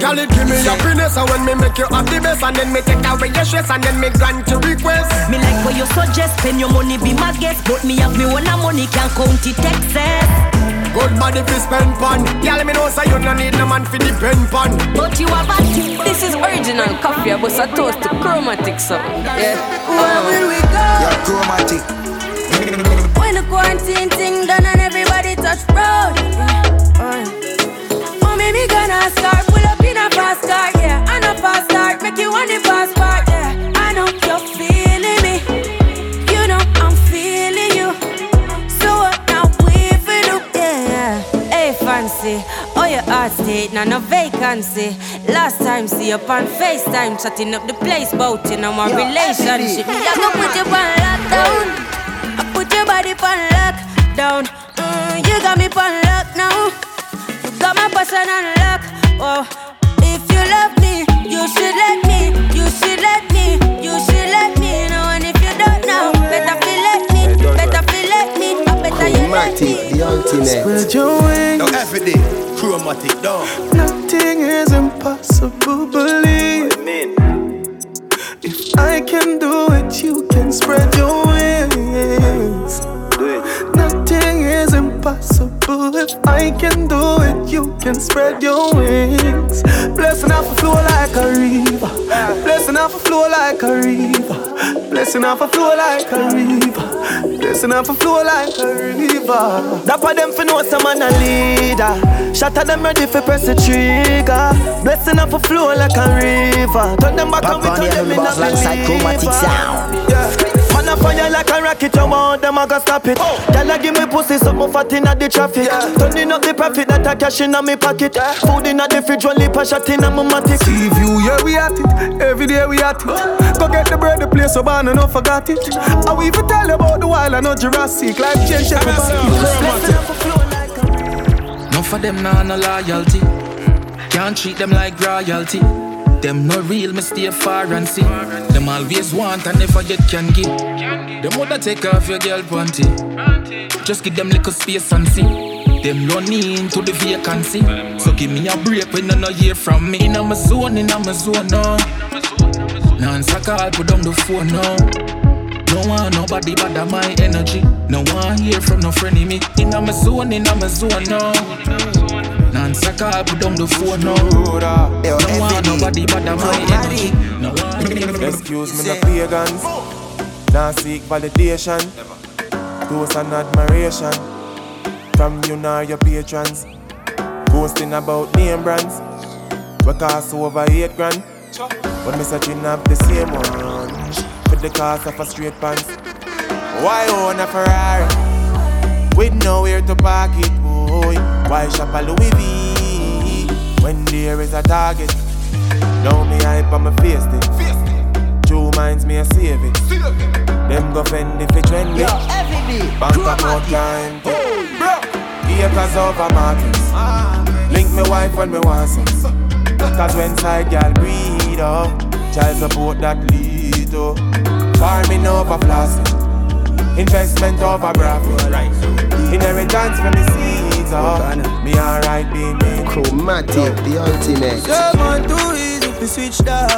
Girl, it give me your happiness And when me make you have the best And then me take away your stress And then me grant your request Me like what you suggest, spend your money, be my guest. But me have me one of money, can't count it excess. Good body fi spend pan Girl, me know say you no need no man fi depend pan But you have a thing. This is original coffee, but a toast to chromatic sound. Yeah. Where will we go? Yo, chromatic. When the quarantine thing done and everybody touch road. Uh. Oh, me, me gonna start, state, now no vacancy. Last time, see you on FaceTime, chatting up the place, bout in our relationship. Me, I go put you on lockdown. I put your body on lockdown. Mm, you got me on lock now. You got my person on lock. Oh, if you love me, you should let me. You should let me. You should let me know. And if you don't know, better feel let me. Better feel let me. Or better you let me. Chromatic, the ultimate. Spread your wings. Now every day, chromatic dog. Nothing is impossible, believe. If I can do it, you can spread your wings. Nothing is impossible. If I can do it, you can spread your wings. Blessing off a flow like a river. Blessing off a flow like a river. Blessing off a flow like a river. Blessing off a flow like a river. Dapper them for know some man a leader. Shatter them ready for press the trigger. Blessing off a flow like a river. Turn them back and we Back on turn the them in boss a alongside chromatic sound. Yeah. Man a fire like a rocket, you want them a go stop it. Oh. Girl a give me pussy, something fat inna the traffic. Turning up the profit that I cash inna me pocket. Food inna the fridge, one lip a shot inna my matic. See view, yeah we at it. Every day we at it. Go get the bread, the place so bad and no forgot it. I will even tell you about the wild and no Jurassic. Life change None for them nah no loyalty. Can't treat them like royalty. Them no real, me stay far and see. Them always want and never yet can give. Them woulda take off your girl panty. Just give them little space and see. Them running into the vacancy. So give me a break when you no hear from me. In my zone, in my zone now. Non-answer call, put down the phone now. No want nobody bother my energy. No one hear from no friend of me. In my zone, in my zone now. Non-answer call, put down the phone now. No want nobody bother my energy. No one Excuse me, no pagans. Now seek validation, toast and admiration from you nor your patrons. Boasting about name brands, we cost over eight grand. But me searching up the same one with the cost of a straight pants. Why own a Ferrari with nowhere to park it? Boy, why shop a Louis V when there is a target? Now me hype on my face it. Two minds me a save it. Them go fend if it trendy. Bank account can't Acres over markets. Link me wife when me want sex. Cause when side gal breed up, oh, child support that lead to farming over plastic, investment over profit. Inheritance from the seeds oh. up. Me alright being me. Chromatic, the ultimate. Some man to switch dog.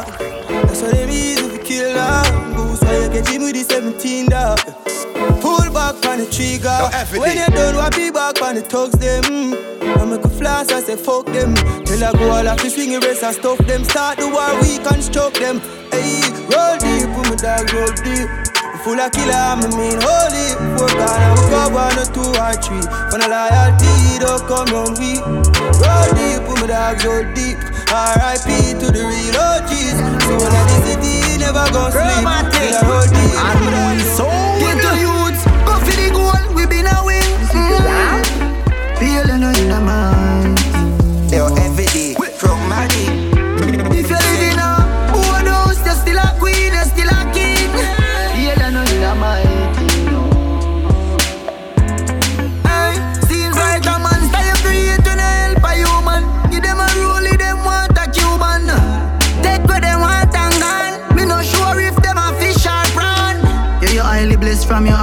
That's why them easy to kill dog. Goose why you get him with the 17 dog. Pull back on the trigger. when you done, what be back on the thugs them. I make a flash, I say fuck them. Till I go all off the swing race and stuff them. Start the war, we construct them. Hey, roll deep, with my dog roll deep. Full of killer, I mean holy. Four gone, I will go one or two or three. For the loyalty, don't come on we. Roll deep, with my dogs roll deep. R.I.P. to the real OGs. So when I the city, never gon' sleep. Till I roll deep, with my dogs roll deep. Get the youths, go for the goal, we been a win. Mm. Feeling in the mind. Yo, every day,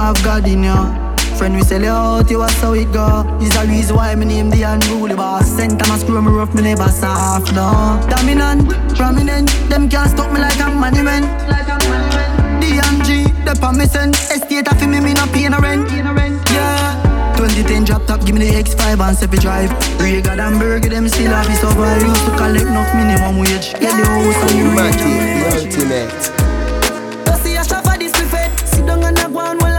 have God in you. Friend, we sell you out, you was how it go. Is the reason why me name the unruly boss. Center my screw me rough, me never soft, no. Dominant, prominent, them can't stop me like a money man. DMG, the permission. Estate of me, me no pay no rent. Yeah. 2010 drop top, give me the X5 and Seppi drive. Rega and Burger, them still have it survive. Used to collect enough minimum wage. Get the house and you the ultimate. You see a shop for this buffet. Sit down and a go on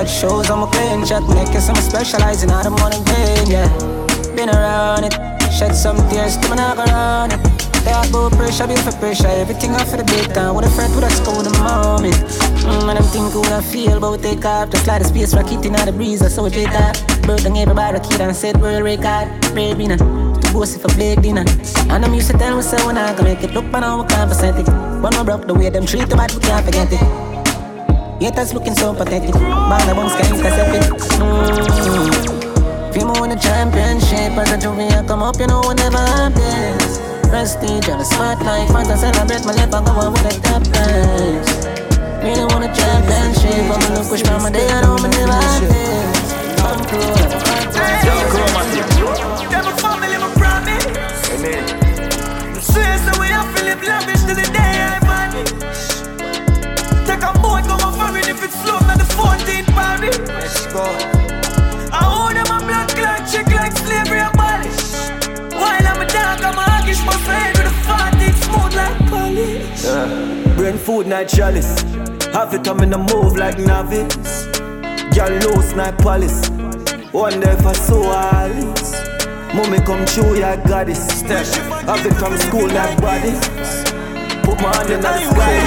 bad shows, I'm a clean Shot makers, I'm specializing out of money gain, yeah. Been around it, shed some tears, still not around it. Talk about pressure, be for pressure, everything off for the big time. With a friend with a school the moment. Mm, And I'm thinking what I feel about take off Just like the space rocket in the breeze, I saw take off. Bird and everybody kid and set world record Baby, nah Bossy for big dinner. And I'm used to tell myself when I can make it. Look, but now we can't percent it. But no broke the way them treat the bad, we can't forget it. Yet that's looking so pathetic. Man, I won't scan intercept it. Mm-hmm. Feel more in the championship as a junior come up, you know, whenever I'm this. Prestige on the spotlight, fun to celebrate my life, I go on with the top prize. Really want a championship, I'm gonna push by my day, I know I'm never have this. I'm cool, Them a family, my promise. Amen. Swear so we have to live lavish till the day I vanish. Take if it's slow, not the 14th party. Let's go. I owe them a blood clot chick like slavery abolish. While I'm a dog, I'm a huggish, my friend with a 14th smooth like polish. Yeah. Brain food, night chalice. Have it, I'm in a move like novice. Girl, low snipe palace. Wonder if I saw Alice. Mommy come true, yeah, goddess. Step. Have it from school, not body. Put my hand in the sky.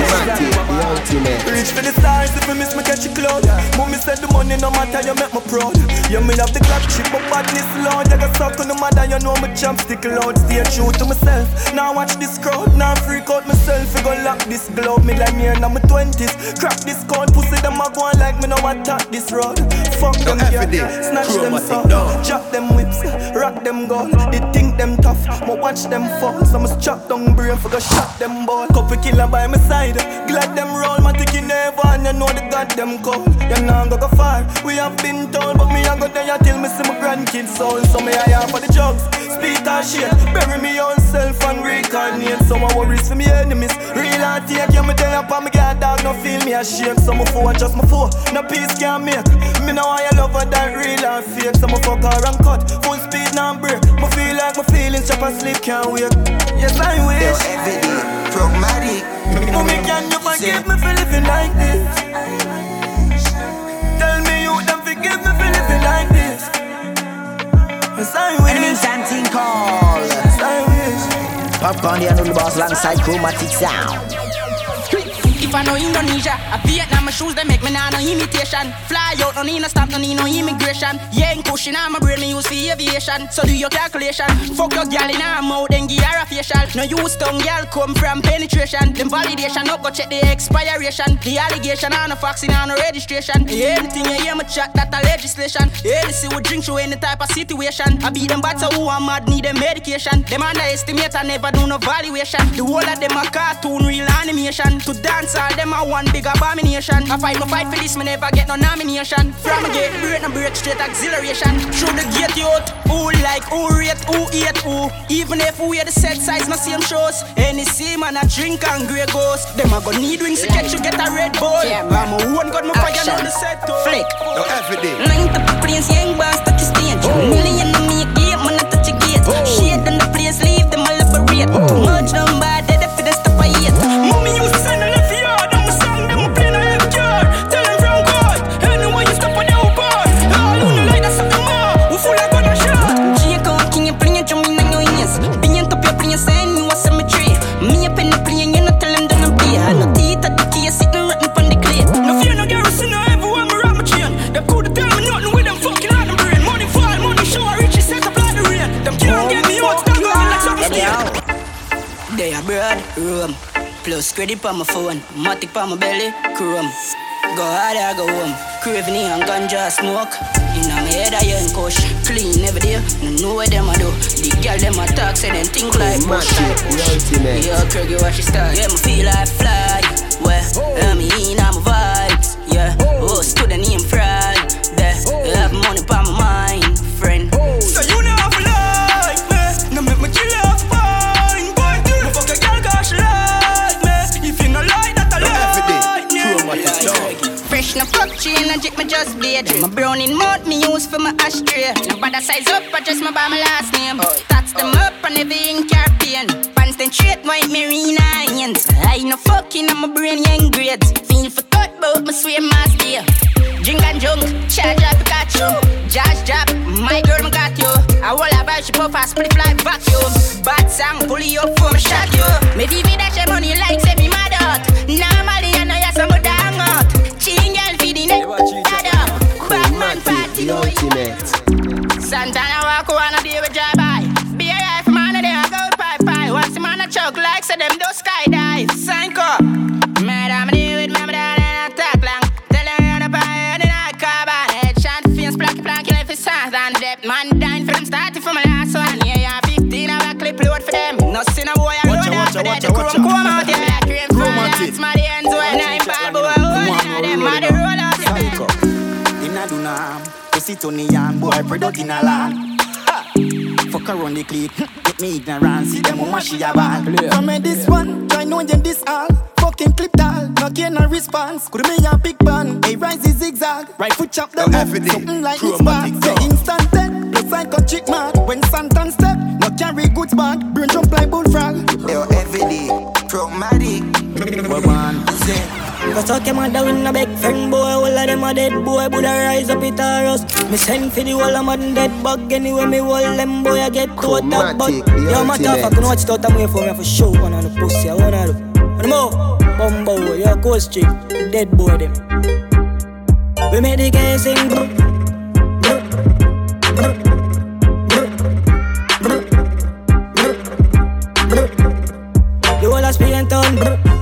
Reach for the stars if I miss me catch a cloud. Mommy said the money no matter, you make me proud. You me have the clock chip, but badness loud. I got suck on the mother, you know my champ stick loud. Stay true to myself. Now watch this crowd, now freak out myself. We gon' lock this glove, me like me in my twenties. Crack this code, pussy them a go on like me no attack this road. Fuck them, yeah. Snatch them soft, drop them whips, rock them gold. They think them tough, but watch them fall. So I'ma strap down brain for go shot them ball. Couple killer by my side, glad them roll. My ticky never and you know the goddamn call. You know I'm go go far. We have been told, but me I go there till me see my grandkids soul. So me I am for the drugs, speak that shit. Bury me own self and reincarnate. Some my worries for me enemies. Real and take you me up and me get dog no feel me ashamed. Some my four just my four, no peace can make. Me know I love her that real and fake. Some my fuck her and cut, full speed now break. Me feel like my feelings and sleep can't wait. Yes I wish. Yo, everyday, chromatic. Mommy, can you forgive me for living like this? Tell me you don't forgive me for living like this. Yes, I wish. Enemy chanting call. Yes, I wish. Popcorn, the another boss alongside chromatic sound. I know Indonesia, a Vietnam, my shoes they make me nah no imitation. Fly out, no need no stop, no need no immigration. Yeah, ain't pushing on my brain, me use for aviation. So do your calculation. Fuck your gal in her mouth, then give her a facial. No use tongue, gal come from penetration. Them validation, up go check the expiration. The allegation on no vaccine, on no registration. Anything you hear me chat, that a legislation. Yeah, see we drink through any type of situation. I beat them bad, so who am mad, need them medication. Them underestimate, I never do no valuation. The whole of them a cartoon, real animation. To dance all them a one big abomination. I fight my fight for this, me never get no nomination. From a gate, break no break, straight acceleration. Through the gate, you out. Who like, who rate, who hate, who. Even if we wear the set size, no same shows. Any see man a drink and grey ghost. Them a go need wings to catch you get a red ball. Yeah, I'm a one got my fire on the set. Oh. Flick. Yo, everyday. Line up the place, young boss, touch the stage. Oh. Million on me a gate, man, I touch a gate. Oh. Shade on the place, leave them all liberate. Oh. Too much done rum. Plus credit on my phone, matic on my belly, chrome. Go hard, I go home. Craving and ganja smoke. In my head, I ain't kush. Clean every day. No know what them I do. The girl them a talk, say them think like bush. The Craig, you watch it start. Yeah, me feel like fly. Where I'm in, I'm vibes. Yeah, oh, oh student name fried. Just daydream. My brown in mouth, me use for my ashtray. Nobody size up, I just my by my last name. Tats them up and everything carpian. Pants then straight, white marina hands. I no fucking, I'm a brain young grades. Feel for cut, but my swear master. Drink and junk, charge up you. Josh drop, my girl, me got you. I will have a ship off, I split fly vacuum. Bad song, pull you up from shot you. Me talk like say them do skydive. Sank up. Madam, deal with mama down and attack long. Tell her you're not buying in a carbon. Headshot, fins, black, black, you life is sons and debt. Man dying for them, starting from my last one. Yeah, yeah, 15 of a clip load for them. No sin of boy, I watch load out for that. The crew come out here like cream finance. My the ends when I'm bad, but I'm one of them. My the roll out. Sank up. Inna do not. Pussy Tony the yam, boy, product in a land. Ha! Fuck around the clip, get me ignorant, see them woman she a ball. Come in this one, try know you this all. Fucking clip tall, no gain no response. Could be a big bang, hey rise is zigzag. Right foot chop the left, something like it's back. Say instant dead, the psycho chick mark. When Santan step, no carry goods back. Brain jump like bullfrog. Yo, every day, chromatic. Man, say. Cause him a big friend boy, all of them a dead boy, Buddha rise up it a rust. Me send for the whole of mud dead bug anyway, me them boy, I get to a top but Yo, matter ultimate. you know what you thought I'm here for me for show one on the pussy, I wanna do. One more, bumbo, yo, go street, the dead boy them. We made the gang sing, bro. The whole of Spain town, bro.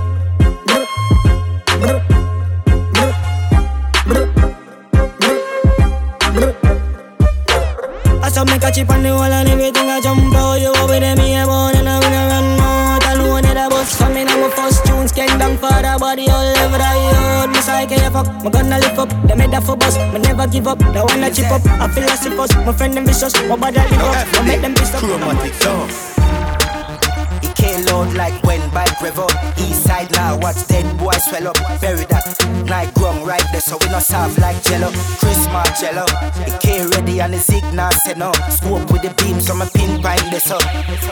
That for bus, me never give up. They wanna chip up, I feel like us. My friend them vicious, my brother live up. Don't make them piss up. Chromatic dog. It came loud like when bike rev up. East side now, watch dead boy swell up. Bury that. Night grum right there, so we not soft like jello. Chris Marcello. It came ready and the signal said no. Scope with the beams, so my pin pine this up.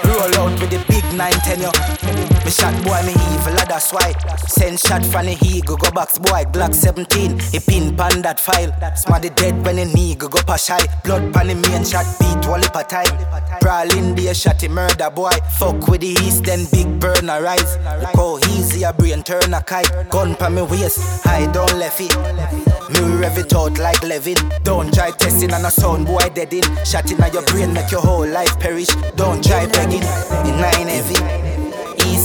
Roll out with the big 910 yo. Me shot boy, me evil, ah, that's why. Send shot from the eagle, go box boy, Glock 17. He pin pan that file. Smarty dead when the knee go pass shy. Blood pan the main shot, beat wall a time. Brawl in the shot, he murder boy. Fuck with the east, then big burner rise. Look how easy a brain turn a kite. Gun pa me waist, I don't left it. Me rev it out like Levin. Don't try testing on a sound boy dead in. Shot in your brain, make your whole life perish. Don't try begging. In nine heavy.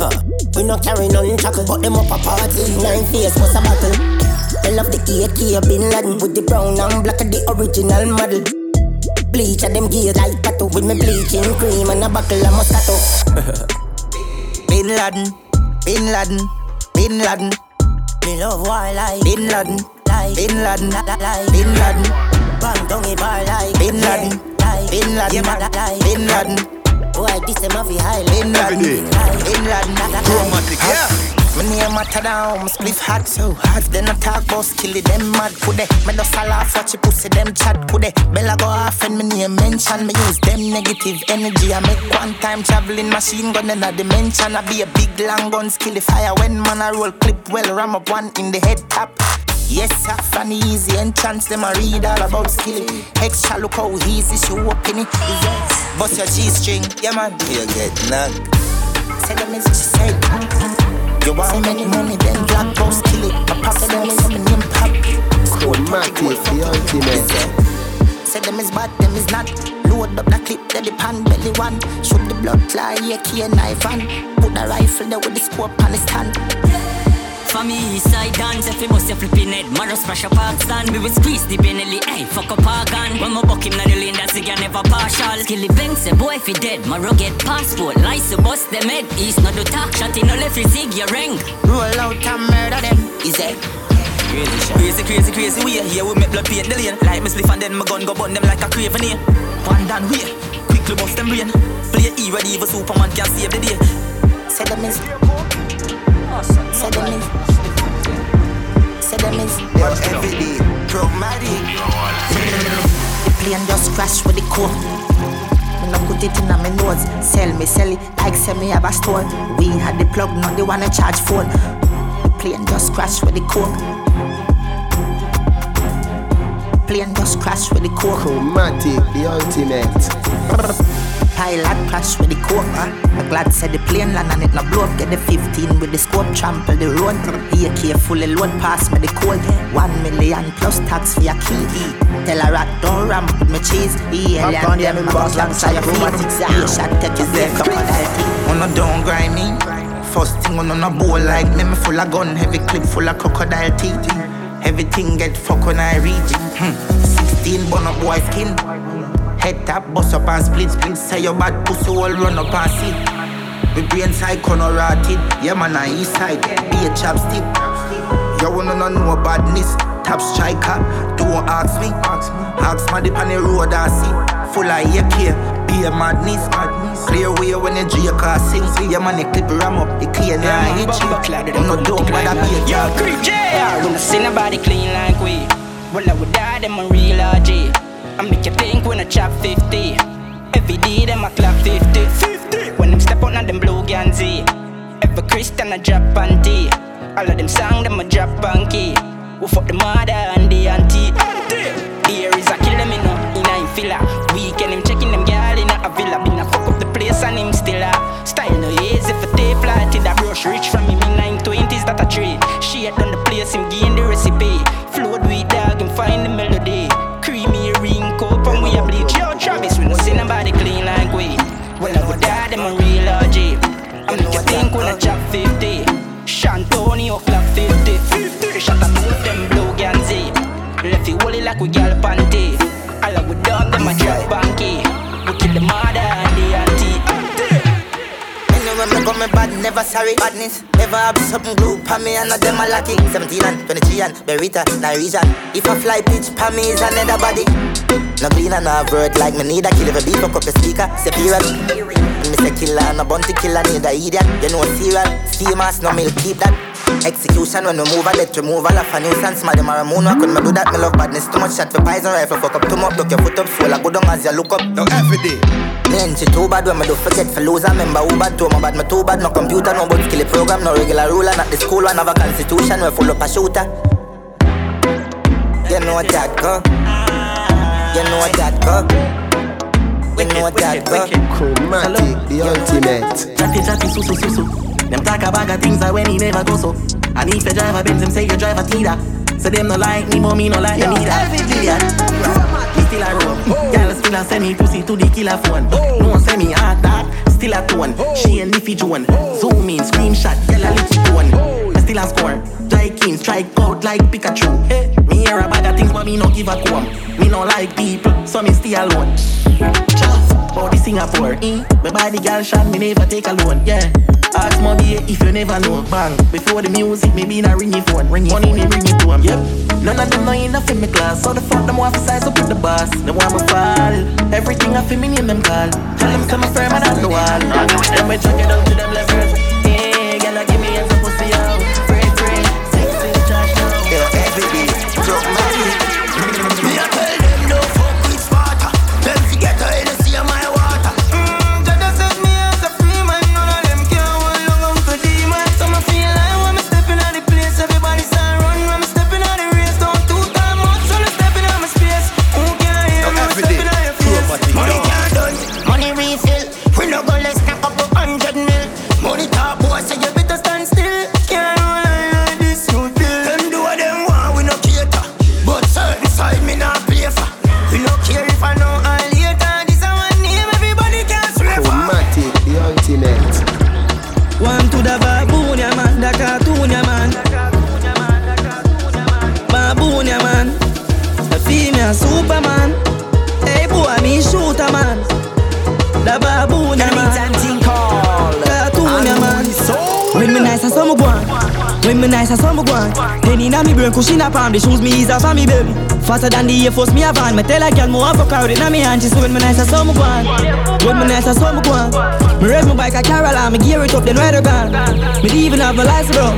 Uh, we not carry none chuckle, but them up a party. Nine face was a battle. I love the AK Bin Laden with the brown and black of the original model. Bleach at them gears like tattoo with me bleaching cream and a buckle of Moscato. Bin Laden, Bin Laden, Bin Laden. Me love war like Bin Laden, like Bin Laden, like Bin Laden, Bang down a bar like Bin Laden, like Bin Laden, like Bin Laden, Boy, this a high Bin Laden, Bin Laden. Chromatic, yeah. My name matter down, spliff hot so hot. Then I talk about skilly them mad kude. Me just a laugh watch you pussy them chat kude. Bella go off and me name mention. Me use them negative energy. I make one time traveling machine gun in a dimension. I be a big long gun skilly fire when man I roll clip well ram up one in the head top. Yes, sir, funny easy entrance, them a read all about skilly. Extra look how easy she walk in it. Bust your G-string, yeah man. You get knocked. Say them is she said. You want many money, then black boss kill it. My pocket them is my name pop. Chromatic, the ultimate. Say them is bad, them is not. Load up the clip, then the pan belly one. Shoot the blood fly, AK knife and put the rifle there with the scope on the stand. For me, east side dance, if you bust your flipping head, Maro smash a park stand. We will squeeze the Benelli, hey, fuck up our gun. When my buck him na the lane, that's again never partial. Skilly bang, say boy, if he dead, Maro get passport. Lice, bust them head, east not do talk, shot in no left, you zig your ring. Roll out and murder them. Is it? Crazy, crazy, crazy, we here we make blood paint the lane. Like me spliff and then my gun go burn them like a craven here. One down way, quickly bust them brain. Play E ready, even Superman can save the day. Say them is. Say them is. Say them is. Yo, every day, chromatic. The plane just crash with the core. Me no put it in my nose. Sell me, sell it like say me have a store. We had the plug, not the one to charge phone. The plane just crash with the coke. Plane just crash with the coke. Chromatic, the ultimate. Pilot crash with the man. I'm glad said the plane land and it no blow up. Get the 15 with the scope, trample the road. AK fully load pass me the code. One million plus tax for your key. Tell a rat don't ramp with me cheese. Yeah, Popcorn, yeah, me boss alongside your sound. Yeah, shot take his left crocodile teeth. Wanna don't grind me. First thing on a bowl like me, me full of gun, heavy clip full of crocodile teeth. Everything get fuck when I reach. Hmm. 16 bun up boy skin. Head tap, bust up and split split. Say your bad pussy all run up and see. We brain side corner rotted. Yeah man, I east side. Be a chapstick. You wanna know no badness. Top striker, don't ask me. Ask my dip on the road I see. Full of AK, be a madness. Clear way when the J car sing. See your man, the clip ram up. The clear now I hit you. I'm not dumb, but I be a Yo, Creep JR, when I see nobody clean like we. Well, I would die, them a real RG. I make you think when I chop 50. Every day, them a clap 50. 50. When them step out, now them blow Ganzi. Eh. Every Christian a drop panty. All of them song, them a drop banky. We fuck the mother and the auntie. Here is a killer, me no, in a filler. Weekend, him checking them gal in a villa. Been a fuck up the place and him still a Style no easy for tape flight in that brush rich from him in 920s that a tree. Shit on the place, him gain the recipe. Float with dog, him find the melody. When I chop 50. Shantonio clock 50. 50. Shot at both them blue Ganzi. Eh. Left it woolly like we gal panty. All of we dog, them a drop banky. We kill the mother and the auntie. Anyway, me go me bad, never sorry. Badness, never have something glue pa me and a them a lucky. 17 and 23 and Beretta, Norwegian. If I fly pitch pa me is another body. No clean and no word like me need a kill if a beat fuck up the speaker. Say period. Me say killer and a bounty killer need a idiot. You know serial, steamers no milk keep that. Execution when we move a let remove all of a nuisance. My dem a moon walk when me do that. Me love badness too much shot for poison rifle. Fuck up too much, look your foot up, swell a go down as you look up. Now every day. Me ain't too bad when me do forget for lose. I remember who bad to my bad, me too bad. No computer, no but skill program, no regular ruler. Not the school one have a constitution. We full up a shooter. You know that go. You know that go. You know that go. Chromatic, the ultimate. Chatty chatty su su su su. Them talk a bag of things that when he never go so. And if you drive a Benz, him say you drive a Tiida. So them no like me, but me no like them either. Idiot. He still a roll. Oh. Girl still a send me pussy to the killer phone. Oh. No one send me hard that. Still a tone. Oh. She and Diffy Joan. Zoom in, screenshot, girl a little tone. I still a score. Jai King strike out like Pikachu. Hey, me hear a bag of things, but me no give a comb. Me no like people, so me stay alone. Just body Singapore. Eh? My body girl shot, me never take a loan. Yeah. Ask mommy if you never know. Bang. Before the music, maybe not ring your phone. Ring Money me bring it to him. Yep. None of them know enough in my class. So the fuck them want to size up with the boss. They want me fall. Everything I feel me name them call. Tell them some firm and on the wall. Then we chuck it out to them levels. The Air Force, me crowd inna me hand. She say when me nice, I saw me go on. When me nice, I saw me go on. Me raise my bike a Caroline, me gear it up, then ride a gun. Me even have my license, bro.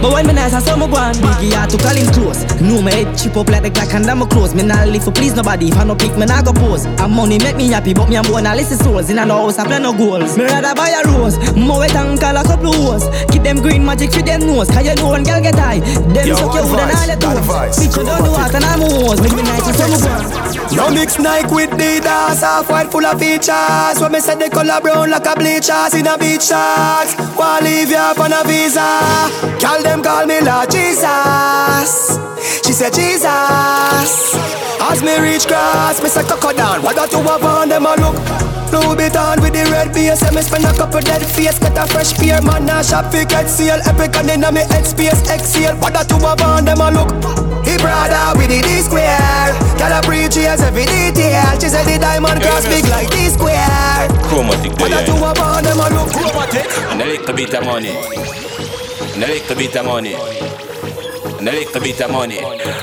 But when me nice, I saw me go on. Biggie, I took all him close. Know me head chip up like the clock and I'm close. Me not live for please nobody. If I no pick, me not go pose. And money make me happy, but me and born a list of souls. In a house, I plan no goals. Me rather buy a rose. More wet and call a couple hoes. Keep them green magic for them nose. Cause you know when girl get high. Them Yo, suck your one wood and all that toes. Bitch, you don't know what and I'm hose. Make me nice, I saw me go on. No mix Nike with Adidas, half white full of features. When me say the color brown like a bleachers in a beach shorts. Wanna leave you up on a visa. Call them call me Lord Jesus. She said Jesus. As me reach grass, me say coco down. What got you up on them a look? Blue bit on with the red base And me spend a couple dead face Get a fresh pair Man a shop fi get seal Epic and inna me head space Exhale What that two of on them a look brother with the D square Girl a preach yes every detail She said the diamond cross big like D square Chromatic What two of on them a look Chromatic And a little bit of money. And a little bit of money. And a little bit of money.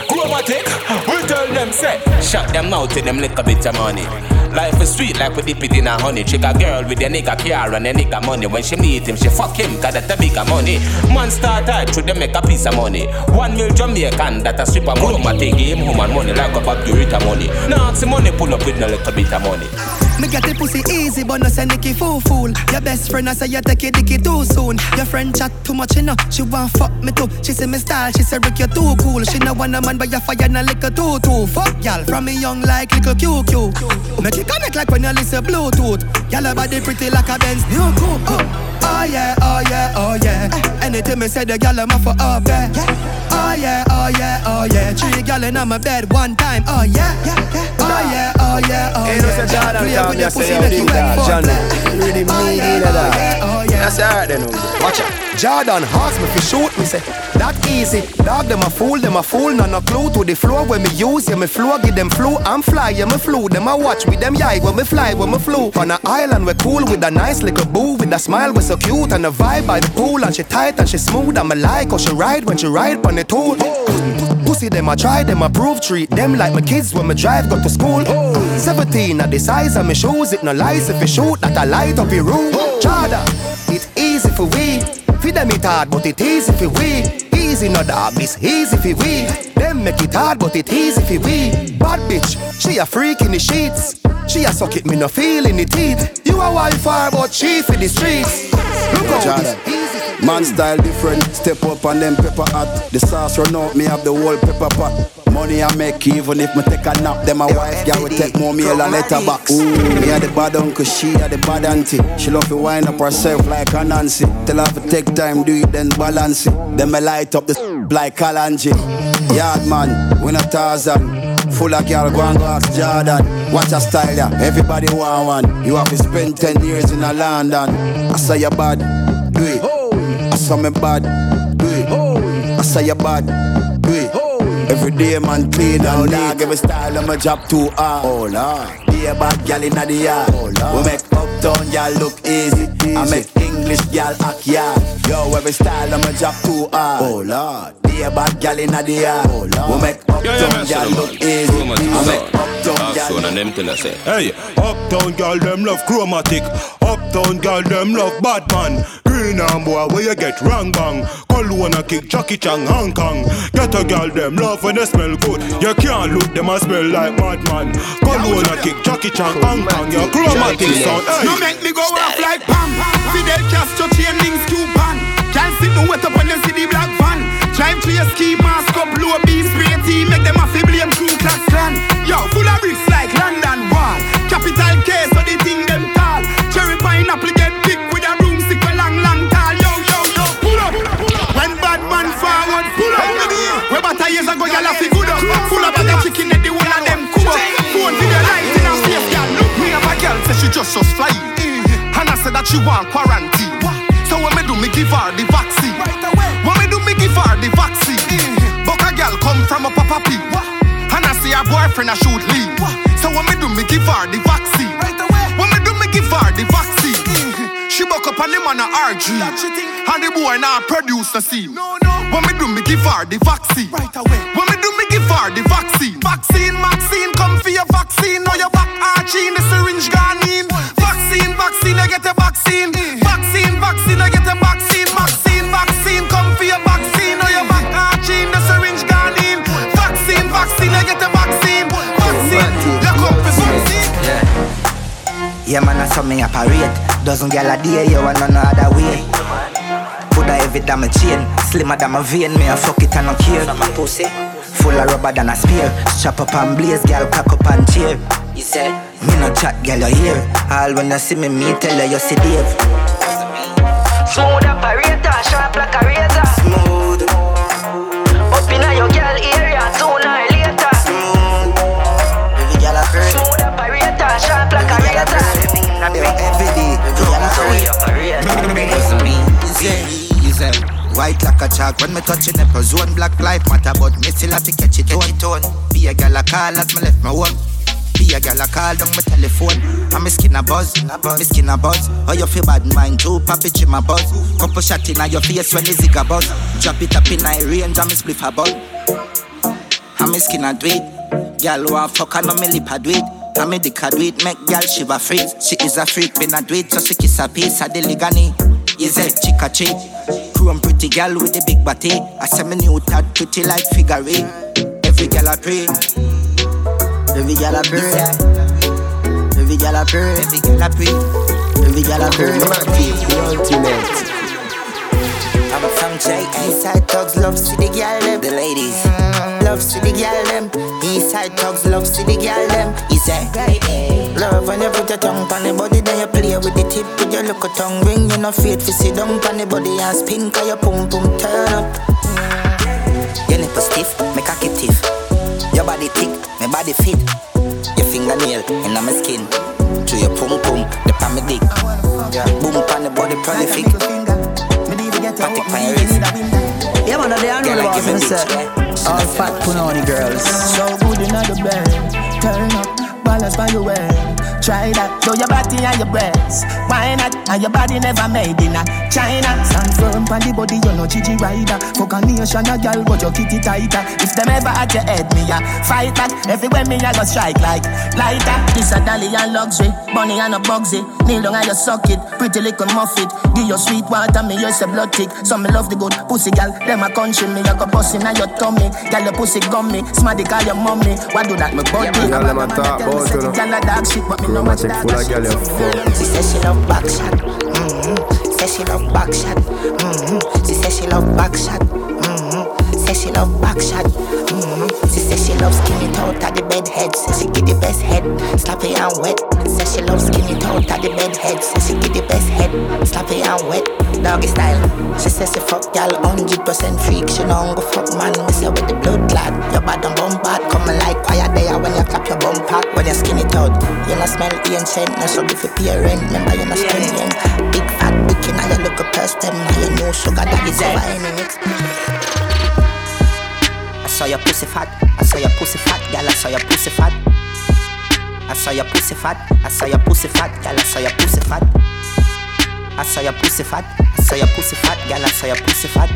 Chromatic, we tell them say, shut them out to them little bit of money. Life is sweet like we dip it in a honey. Chick a girl with a nigga car and a nigga money. When she meet him, she fuck him, cause that's a bigger money. Man start hard, through them make a piece of money. One mil Jamaican, that a strip of money. My take him home and money like a back to money. Now the money, pull up with no little bit of money. Me get the pussy easy, but no say Nicky fool fool. Your best friend I say you take it dicky too soon. Your friend chat too much, you know. She want fuck me too. She say me style, she say Rick you too cool. She no want a man, but you fire no liquor too too. Fuck y'all from me young like little QQ. Make it connect like when you listen Bluetooth. Y'all body pretty like a Benz new coupe. Oh, oh yeah, oh yeah, oh yeah. Anything me say the gyal am for up there. Oh yeah, oh yeah, oh yeah. Three gyal in my bed one time. Oh yeah, yeah, yeah, oh yeah, oh yeah, oh Hey, no say yeah. Jordan Play with here, pussy, make you wet for You really Oh mean yeah, it, oh yeah, oh yeah. That's alright then. Watch out. Jordan ask me fi shoot me say that easy. Dog them a fool, them a fool, none no clue to the floor when me use yeah me flow give them flu. I'm fly yeah me flew. Them a watch with them yai when me fly when me flew. On a island we cool with a nice little boo with a smile we so cute and a vibe by the pool and she tight and she smooth. I'm a like how she ride when she ride on the tool. Pussy them a try them a prove treat them like my kids when me drive go to school. 17 at the size of me shoes it no lies if you shoot that I light up your room. Chada, it easy for we. Feed them it hard, but it easy for we. Easy no dog, this easy for we. Them make it hard, but it easy for we. Bad bitch, she a freak in the sheets. She a suck it, me no feel in the teeth. You a wild fire, but she for the streets. Look. Man style different, step up on them pepper hot. The sauce run out, me have the whole pepper pot. Money I make even if me take a nap. Then my wife girl will take more meal and letterbox. Ooh, me a the bad uncle, she a the bad auntie. She love to wind up herself like a Nancy. Tell her to take time, do it then balance it. Then me light up the like Kalanji. Yard man, we not Tarzan. Full of girl, go and go ask Jordan. Watch a style, yeah. Everybody want one. You have to spend 10 years in a London. I say you bad, do it. I saw me bad. I say you bad. Every day man clean and dog Every style of my job too hard Oh Lord Be a bad gal in the yard oh. We make uptown gal look easy. I make English gal act yard Yo every style of my job too hard Oh Lord Be a bad gal in the yard oh, Lord. We make Yeah, yeah, uptown man, gal look easy Chromatic I make sound. uptown Ask ah, gal one them tell us, eh? say, Hey, uptown girl them love chromatic. Uptown girl them love Batman. Green and boy where you get wrong bang. Cologne a kick Jackie Chan Hong Kong. Get a girl them love when they smell good. You can't look them a smell like Batman. Cologne a kick Jackie Chan Hong Kong. Your chromatic sound. Hey. You make me go off like Pam. Fidel Castro chain links Cuban. Can't sit no wet up them see the black van. Drive to your ski mask up, blow a beef spray tea, make them a fi blame Ku Klux Klan. Yo, full of bricks like London Wall. Capital K, so the thing them tall. Cherry pineapple get big with a broomstick a long, long tall. Yo, yo, yo, pull up. When bad man forward, pull up. Where about years ago, y'all have to good up. Full of bag of chicken at the whole of them cool up. Phone video light in her face, girl. Look, me have a girl say she just just fly. She want quarantine. So when me do, me give her the vaccine. When me do, me give her the vaccine. But a girl come from a papa pee. And I see her boyfriend a shoot lean. So when me do me give her the vaccine. Right away. When me do me give her the vaccine. She buck up on him on a RG. And the boy now produce the scene. No, no. When me do me give her the vaccine. Right away. When me do me give her the vaccine. Vaccine, vaccine, come for your vaccine. Now your back arching, the syringe gone in. Vaccine, I get a vaccine. Vaccine, vaccine, I get a vaccine. Vaccine, vaccine, come for your vaccine. Now your back arching, the syringe gone in. Vaccine, vaccine, I get a vaccine. Vaccine, you come for vaccine. Yeah. Yeah, man, I saw me operate. Dozen gal a day, you want no other way. Put a heavy than my chain, slimmer than my vein. Me a fuck it and no care. Full of rubber than a spear. Strap up and blaze, gal cock up and cheer. You say me no chat, gal you hear. All when you see me, me tell you you see Dave. Smooth operator, sharp like a razor. Smooth. Up inna your girl area, sooner or later. Smooth. Every gal a pray. Smooth operator, sharp like a razor. Every day, gal a pray. Easy, easy. White like a chalk when me touching the zone Black life matter but me still have to catch it on Be a gal a call as me left my home Be a gal a call down my telephone. And me skin a buzz, me skin a buzz. How you feel bad mind too, papi chim a buzz. Couple shot in your face when the a buzz. Drop it up in my range and me spliff a buzz And me skin a do it Gal want fuck and me lip a do it and me dick a it, make gal shiver freeze She is a freak, me not do it, so she kiss a piece of the ligani. Is a chick a cheat Chrome pretty gal with the big body. I say me new tad pretty like figure eight. Every gal I pray. Every gal a pray. Every gal a pray. Every gal a pray. Every gal a pray. the ultimate. I'm from J. Eastside thugs love see the gal them. The ladies mm, love see the gal them. Eastside thugs love see the gal them. He say, Love when you put your tongue on the body, then you play with the tip with your look tongue ring. You no afraid to sit down on the body and spin, cause your pum pum turn up. Your nipple stiff, make cocky stiff. Your body thick, my body fit. Your fingernail in my skin. To your pum pum, the pan me dick. Boom on the body prolific. Patek pan your wrist. Yeah, man, they are Girl, no I give boss, it me big say. All fat punani girls. So good in the bed. Turn up, balance by your way. Try that, show your body and your breasts. Why not? And your body never made in a China. Stand firm the body, you're no Gigi rider. Fuck a nation, a girl, but your kitty tighter. If them ever at your head, me a fight back. Everywhere me I go strike like lighter. This a dolly and luxury, bunny and a bugsy. Kneel down and you suck it, pretty little muffet. Give your sweet water, me use a blood tick. Some me love the good pussy gal, them a country me. I go bust in your tummy, gal your pussy gummy. Smarty call your mommy. Why do that, me body? Girl, them a talk about you know. Gal a dog shit, but me Chromatic full of girl you fuck. She says she love back shot. Mm-hmm. Says she love back shot. Mm-hmm. She says she love back shot. Mm-hmm. Says she love back shot. Mm-hmm. She says she loves skinny out of the bed head. Says she get the best head, sloppy and wet. Says she loves skinny out of the bed head. Says she get the best head, sloppy and wet. Doggy style. She says she fuck y'all 100% freak. She know go fuck man. Me say with the blood clot. Your bad and bum bad. Coming like quiet there when you clap your bum pack. When you skinny out, you not smell ancient. No so if you pay rent. Remember you not spend rent. Big fat bikini, now you look a person. You know sugar daddy's over any mix. Saw your pussy fat. I saw your pussy fat, girl. I saw your pussy fat. I saw your pussy fat. I saw your pussy fat, girl. I saw your pussy fat. I saw your pussy fat. I saw your pussy fat, girl. I saw your pussy fat.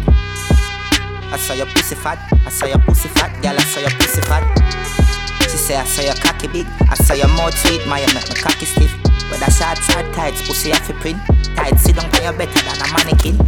I saw your pussy fat. I saw your pussy fat, girl. I saw your pussy fat. She say I saw your cocky big. I saw your mouth sweet, my make my cocky stiff. Whether shorts or tights, pussy have to print. Tight sit down, you better than a mannequin.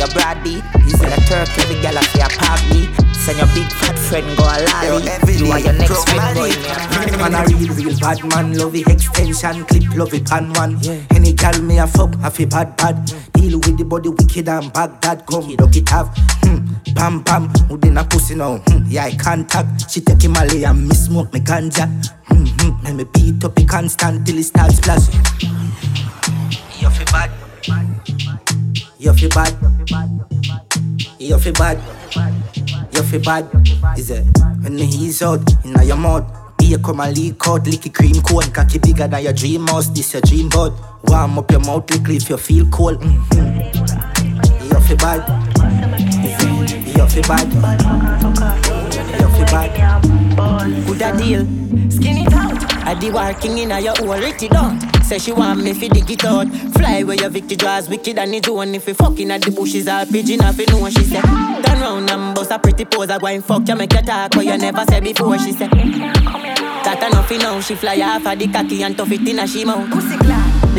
Your beat. When a turk, every gal off your pop beat. Send your big fat friend go a lolly. You are your next friend going here. Man a real, real bad man. Love it extension, clip love it pan one. Any gal me a fuck, I feel bad bad. Deal with the body wicked and Baghdad. Come, look it have. Hmm, bam bam. Within a pussy now. Hmm, yeah, I contact. She take him Malay and me smoke me ganja. Hmm, hmm. Let me beat up it constant till it starts splash. You feel bad. You feel bad. You feel bad. You feel bad. Is it when he's out in your mouth? Beer come and leak out, licky cream cone, cocky bigger than your dream house. This your dream boat. Warm up your mouth lickly if you feel cold. Mm-hmm. You feel bad. You feel bad. You feel bad. Good deal, skin it. I the working in your whole it down. Say she want me fi dig it out. Fly where your Vicky draws wicked and it's one if we fucking at the bushes all pigeon off. You know what she said. Turn round and bust a pretty pose. I go and fuck you make you talk what you never said before. She said. That enough now. She fly off of the cocky and tough it in a she mouth. Pussy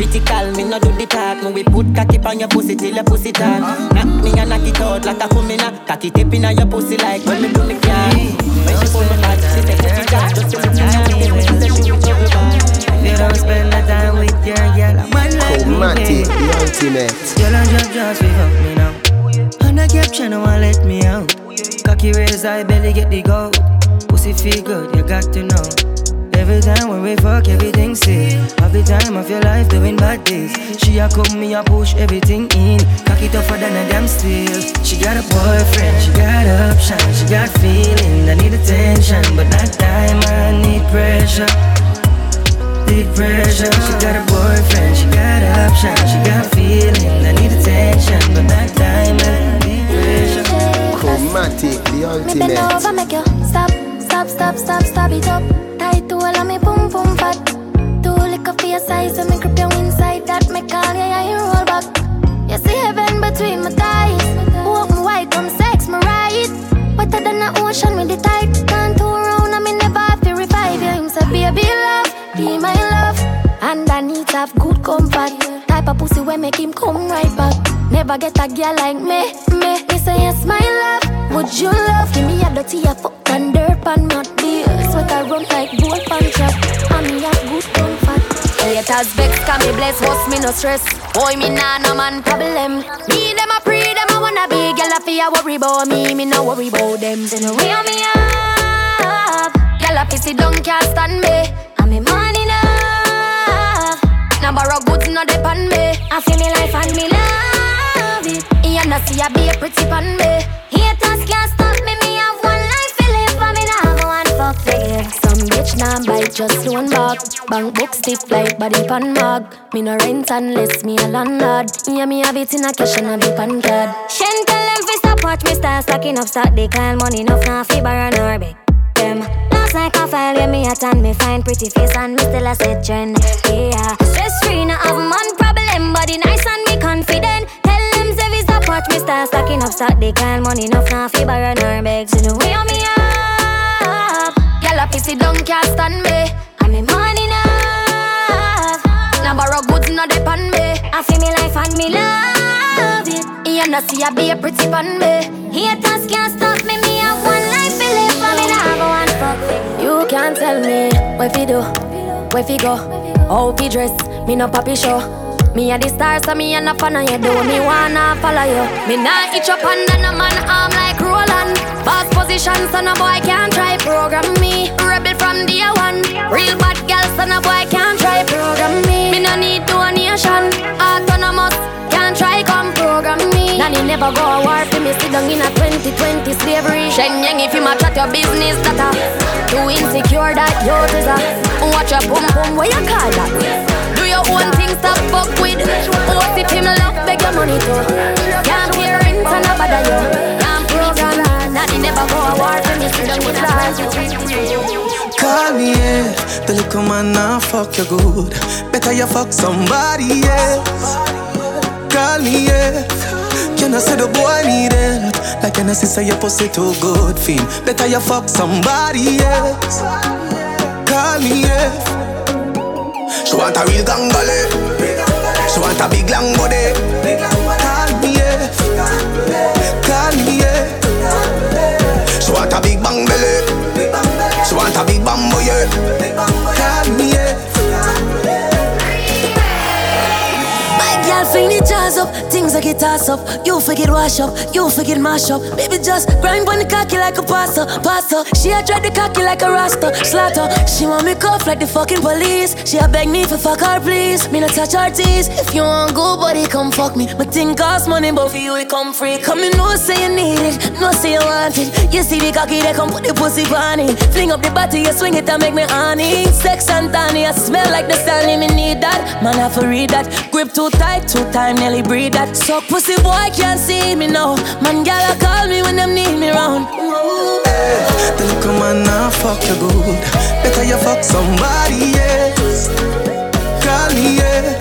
Critical, me no do the talk. Me we put cocky on your pussy till your pussy talk. Knock me and knock it out like a kumina. Cocky tip in your pussy like when me do me can. When she pull me back, she say put it down. Just to look at me, she say she with your If you don't spend the time with your girl, I'm one like Chromatic, the ultimate. Girl, I'm just just we fuck me now. On the caption, no one let me out. Cocky raise, I barely get the gold. Pussy feel good, you got to know. Every time when we fuck, everything safe. Every time of your life doing bad days. She a come, me a push everything in. Cocky tougher than a damn steel. She got a boyfriend, she got options, she got feeling. I need attention, but that time. I need pressure. Need pressure. She got a boyfriend, she got options, she got feeling. I need attention, but not time. I need pressure. Chromatic, the ultimate. Me bend over, make you stop, stop, stop, stop, stop it up. Tight to all of me, boom, boom, fat. Too liquor for your size, so me grip you inside that. Me call you, yeah, you roll back. You see heaven between my thighs. Walk me wide, come sex me right. Wetter than the ocean with the tide. Can't turn around, and me never have to revive you. Him say, baby, love, be my And to have good comfort. Type of pussy where make him come right back. Never get a girl like me, me. Me say yes, my love. Would you love? Give me a dirty a fuck and dirt not beer. Sweat I run like bull pan trap. And me have good comfort. Haters vex, can me bless, boss me no stress. Boy, me nah no man problem. Me them a pre, them a wanna be. Girl, I feel worry about me, me no worry about them. No way on me up. Girl, I pissy don't can't stand me. Now borrow goods, no depend me. I feel me life and me love it. You know see I be a pretty pan me. Haters can't stop me. Me have one life to live, and me nah go and fuck fair. Some bitch nah bite just one back. Bank book stiff like body pan mag. Me no rent unless me a landlord. Yeah, me have it in a cash and a be pan card. Shen tell them fi stop watch me start stacking up. They call money enough now fi borrow nor beg them. Last like a file where me at and me find pretty face and me still a set trend. Yeah, stress free, no have man problem, body nice and me confident. Tell them say stop watch me start stacking up stock. They call money enough now fi borrow nor beg. So no way me up. Girl a pissy don't can't stand me. I me money enough. Now borrow goods no depend me. I feel me life and me love it. You know see I be a pretty pan me. Haters can't stop me. Can't tell me what fi do, where fi go, how fi dress. Me no papi show. Me a the star, so me a no fan of you. Do me wanna follow you. Me nah itch up under no man arm like Roland. Boss position, so no boy can't try program me. Rebel from day one. Real bad girl, so no boy can't try program me. Never go a war for me. Sit down in a 2020 slavery. Shen Yang if you match at your business, that a too insecure that you is. Watch your boom boom, where you call that? Do your own thing, stop fuck with. What if him love beg your money too? Can't pay rent and a bother you. Can't program. Nanny never go a war for me. Sit down in a Call me, yeah. The little man now fuck you good. Better you fuck somebody else. Call me, yeah. Can I say the boy need it? Like can I say your pussy too good, feel? Better you fuck somebody else. Call me, yeah. She want a real gangale. She want a big long body. Call me, yeah. Call me, yeah. She want a big bang belly. She want a big bamboo, yeah. Call me, yeah. My girl fling the jazz up, things like it toss up. You forget wash up, you forget mash up. Baby just grind on the cocky like a pasta, pasta. She a dread the cocky like a rasta, slaughter. She want me cuff like the fucking police. She a beg me for fuck her please. Me not touch her teeth. If you want go, buddy, come fuck me. My thing cost money, but for you it come free. Come in, no say you need it, no say you want it. You see the cocky, they come put the pussy on it. Fling up the body, you swing it and make me honey. Sex and tiny, I smell like the Stanley, me need that. Man, I for read that. Grip too tight, too time, nearly breathe that. Suck pussy boy can't see me now. Man, gal call me when them need me round. Hey, the little man now fuck you good. Better you fuck somebody else. Call me yeah.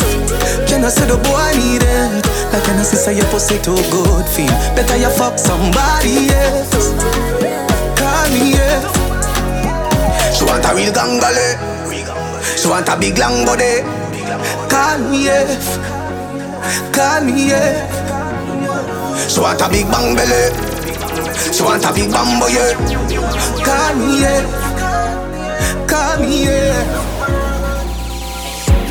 Can I say the boy need it? Like can I say your pussy too good feel? Better you fuck somebody else. Call me yeah. She want a real gangale. She want a big long body. Call me yeah. Yeah. She want a big bang belly. She want a big bambo yeah. Call me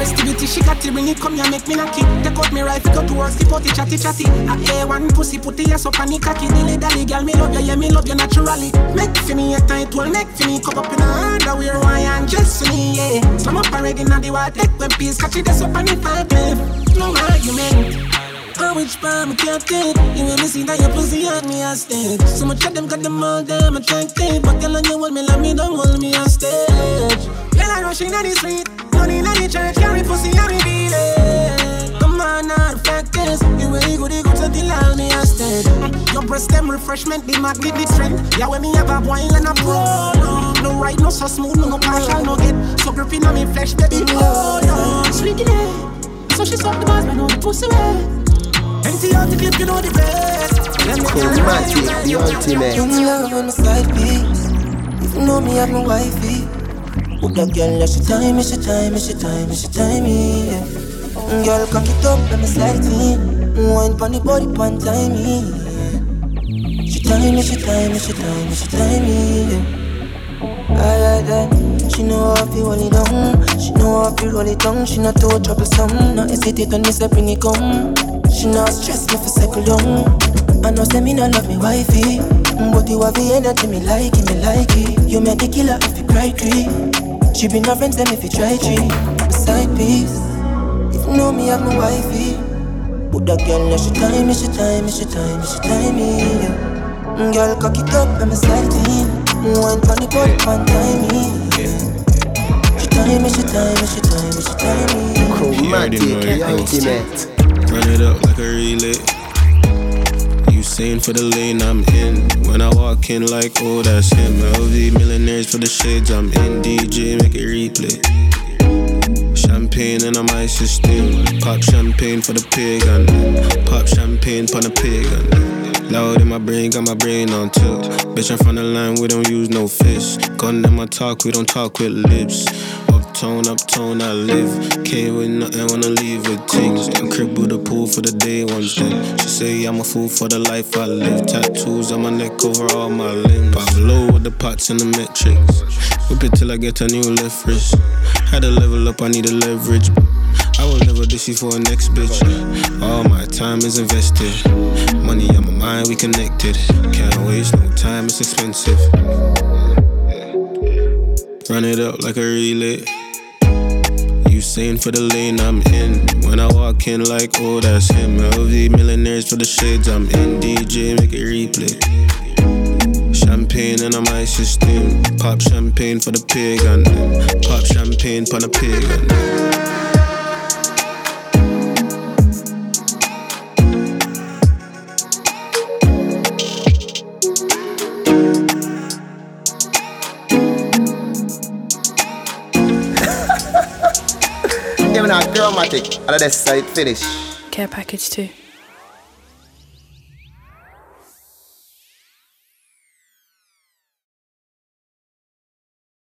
Festivity, she got it when it come here, make me knock it. Take out me rifle, go to work, skip the chatty chatty. A A1 pussy, put the ass up on the cocky. Dilly dally, girl, me love you, yeah, me love you naturally. Make for me a tight well, make for me cup up in a underwear, why and just for me, yeah. Slam up already, now the water, take when peace, catch it, that's up on the five, No argument. Oh, which part me can't take You when me see that your pussy on me a stage So much of them got them all damn attractive But girl, on you hold me love me, don't hold me on stage Girl, I'm rushing on the street Money in the church, carry pussy and me beat it Come on, now, the fact is You way good, you good until all me a stage Your breast them refreshment, the magnet, the strength Yeah, when me have a wine and a pro No, no right, no so smooth, no, no partial, no get. So gripping on me flesh, baby, oh no Sweet it, so she suck the bars, man, on the pussy way Empty out the clip, you know the best. Chromatic, the ultimate. You love on the side piece. If you know me, I'm a wifey. That girl, yeah, she time me, she time me, she time me, she time me. Yeah. Girl, cock it up, let me slide in. Wine pon the body, pon time me. Yeah. She time me, she time me, she time me, she time me. Yeah. I like that. She know how to hold it down. She know how to roll it down. She not too troublesome. No hesitate when me say bring it come. She not stress me for cycle down. I know say me not love me wifey, but you have the energy me like it, me like it. You make the killer if you cry tree. She bring her friends them if you try tree. Side piece, if you know me have my wifey. Put that girl now she time me, she time me, she time me, she time me. Yeah. Girl cock it up and me slide it in. Wine pon the body pon time me. She time me, she time me, she time me, she time me. Chromatic, the ultimate. Run it up like a relay. You for the lane I'm in. When I walk in, like, oh, that's him. LV millionaires for the shades, I'm in. DJ, make it replay. Champagne and I'm ice still. Pop champagne for the pig pagan. Pop champagne for the pig pagan. Loud in my brain, got my brain on tilt. Bitch, I'm from the line, we don't use no fist. Gun in my talk, we don't talk with lips. Uptown, uptown, I live. Came with nothing, wanna leave with things. Crib with a pool for the day ones then. She say I'm a fool for the life I live. Tattoos on my neck over all my limbs. Pablo with the pots and the metrics. Whip it till I get a new left wrist. Had to level up, I need a leverage. I will never dish you for a next bitch. All my time is invested. Money on my mind, we connected. Can't waste no time, it's expensive. Run it up like a relay. You saying for the lane I'm in. When I walk in, like, oh, that's him. LV millionaires for the shades I'm in. DJ, make it replay. Champagne and I'm ice steam. Pop champagne for the pagan. Pop champagne for the pagan. Even a chromatic, and that's finish. Care package too.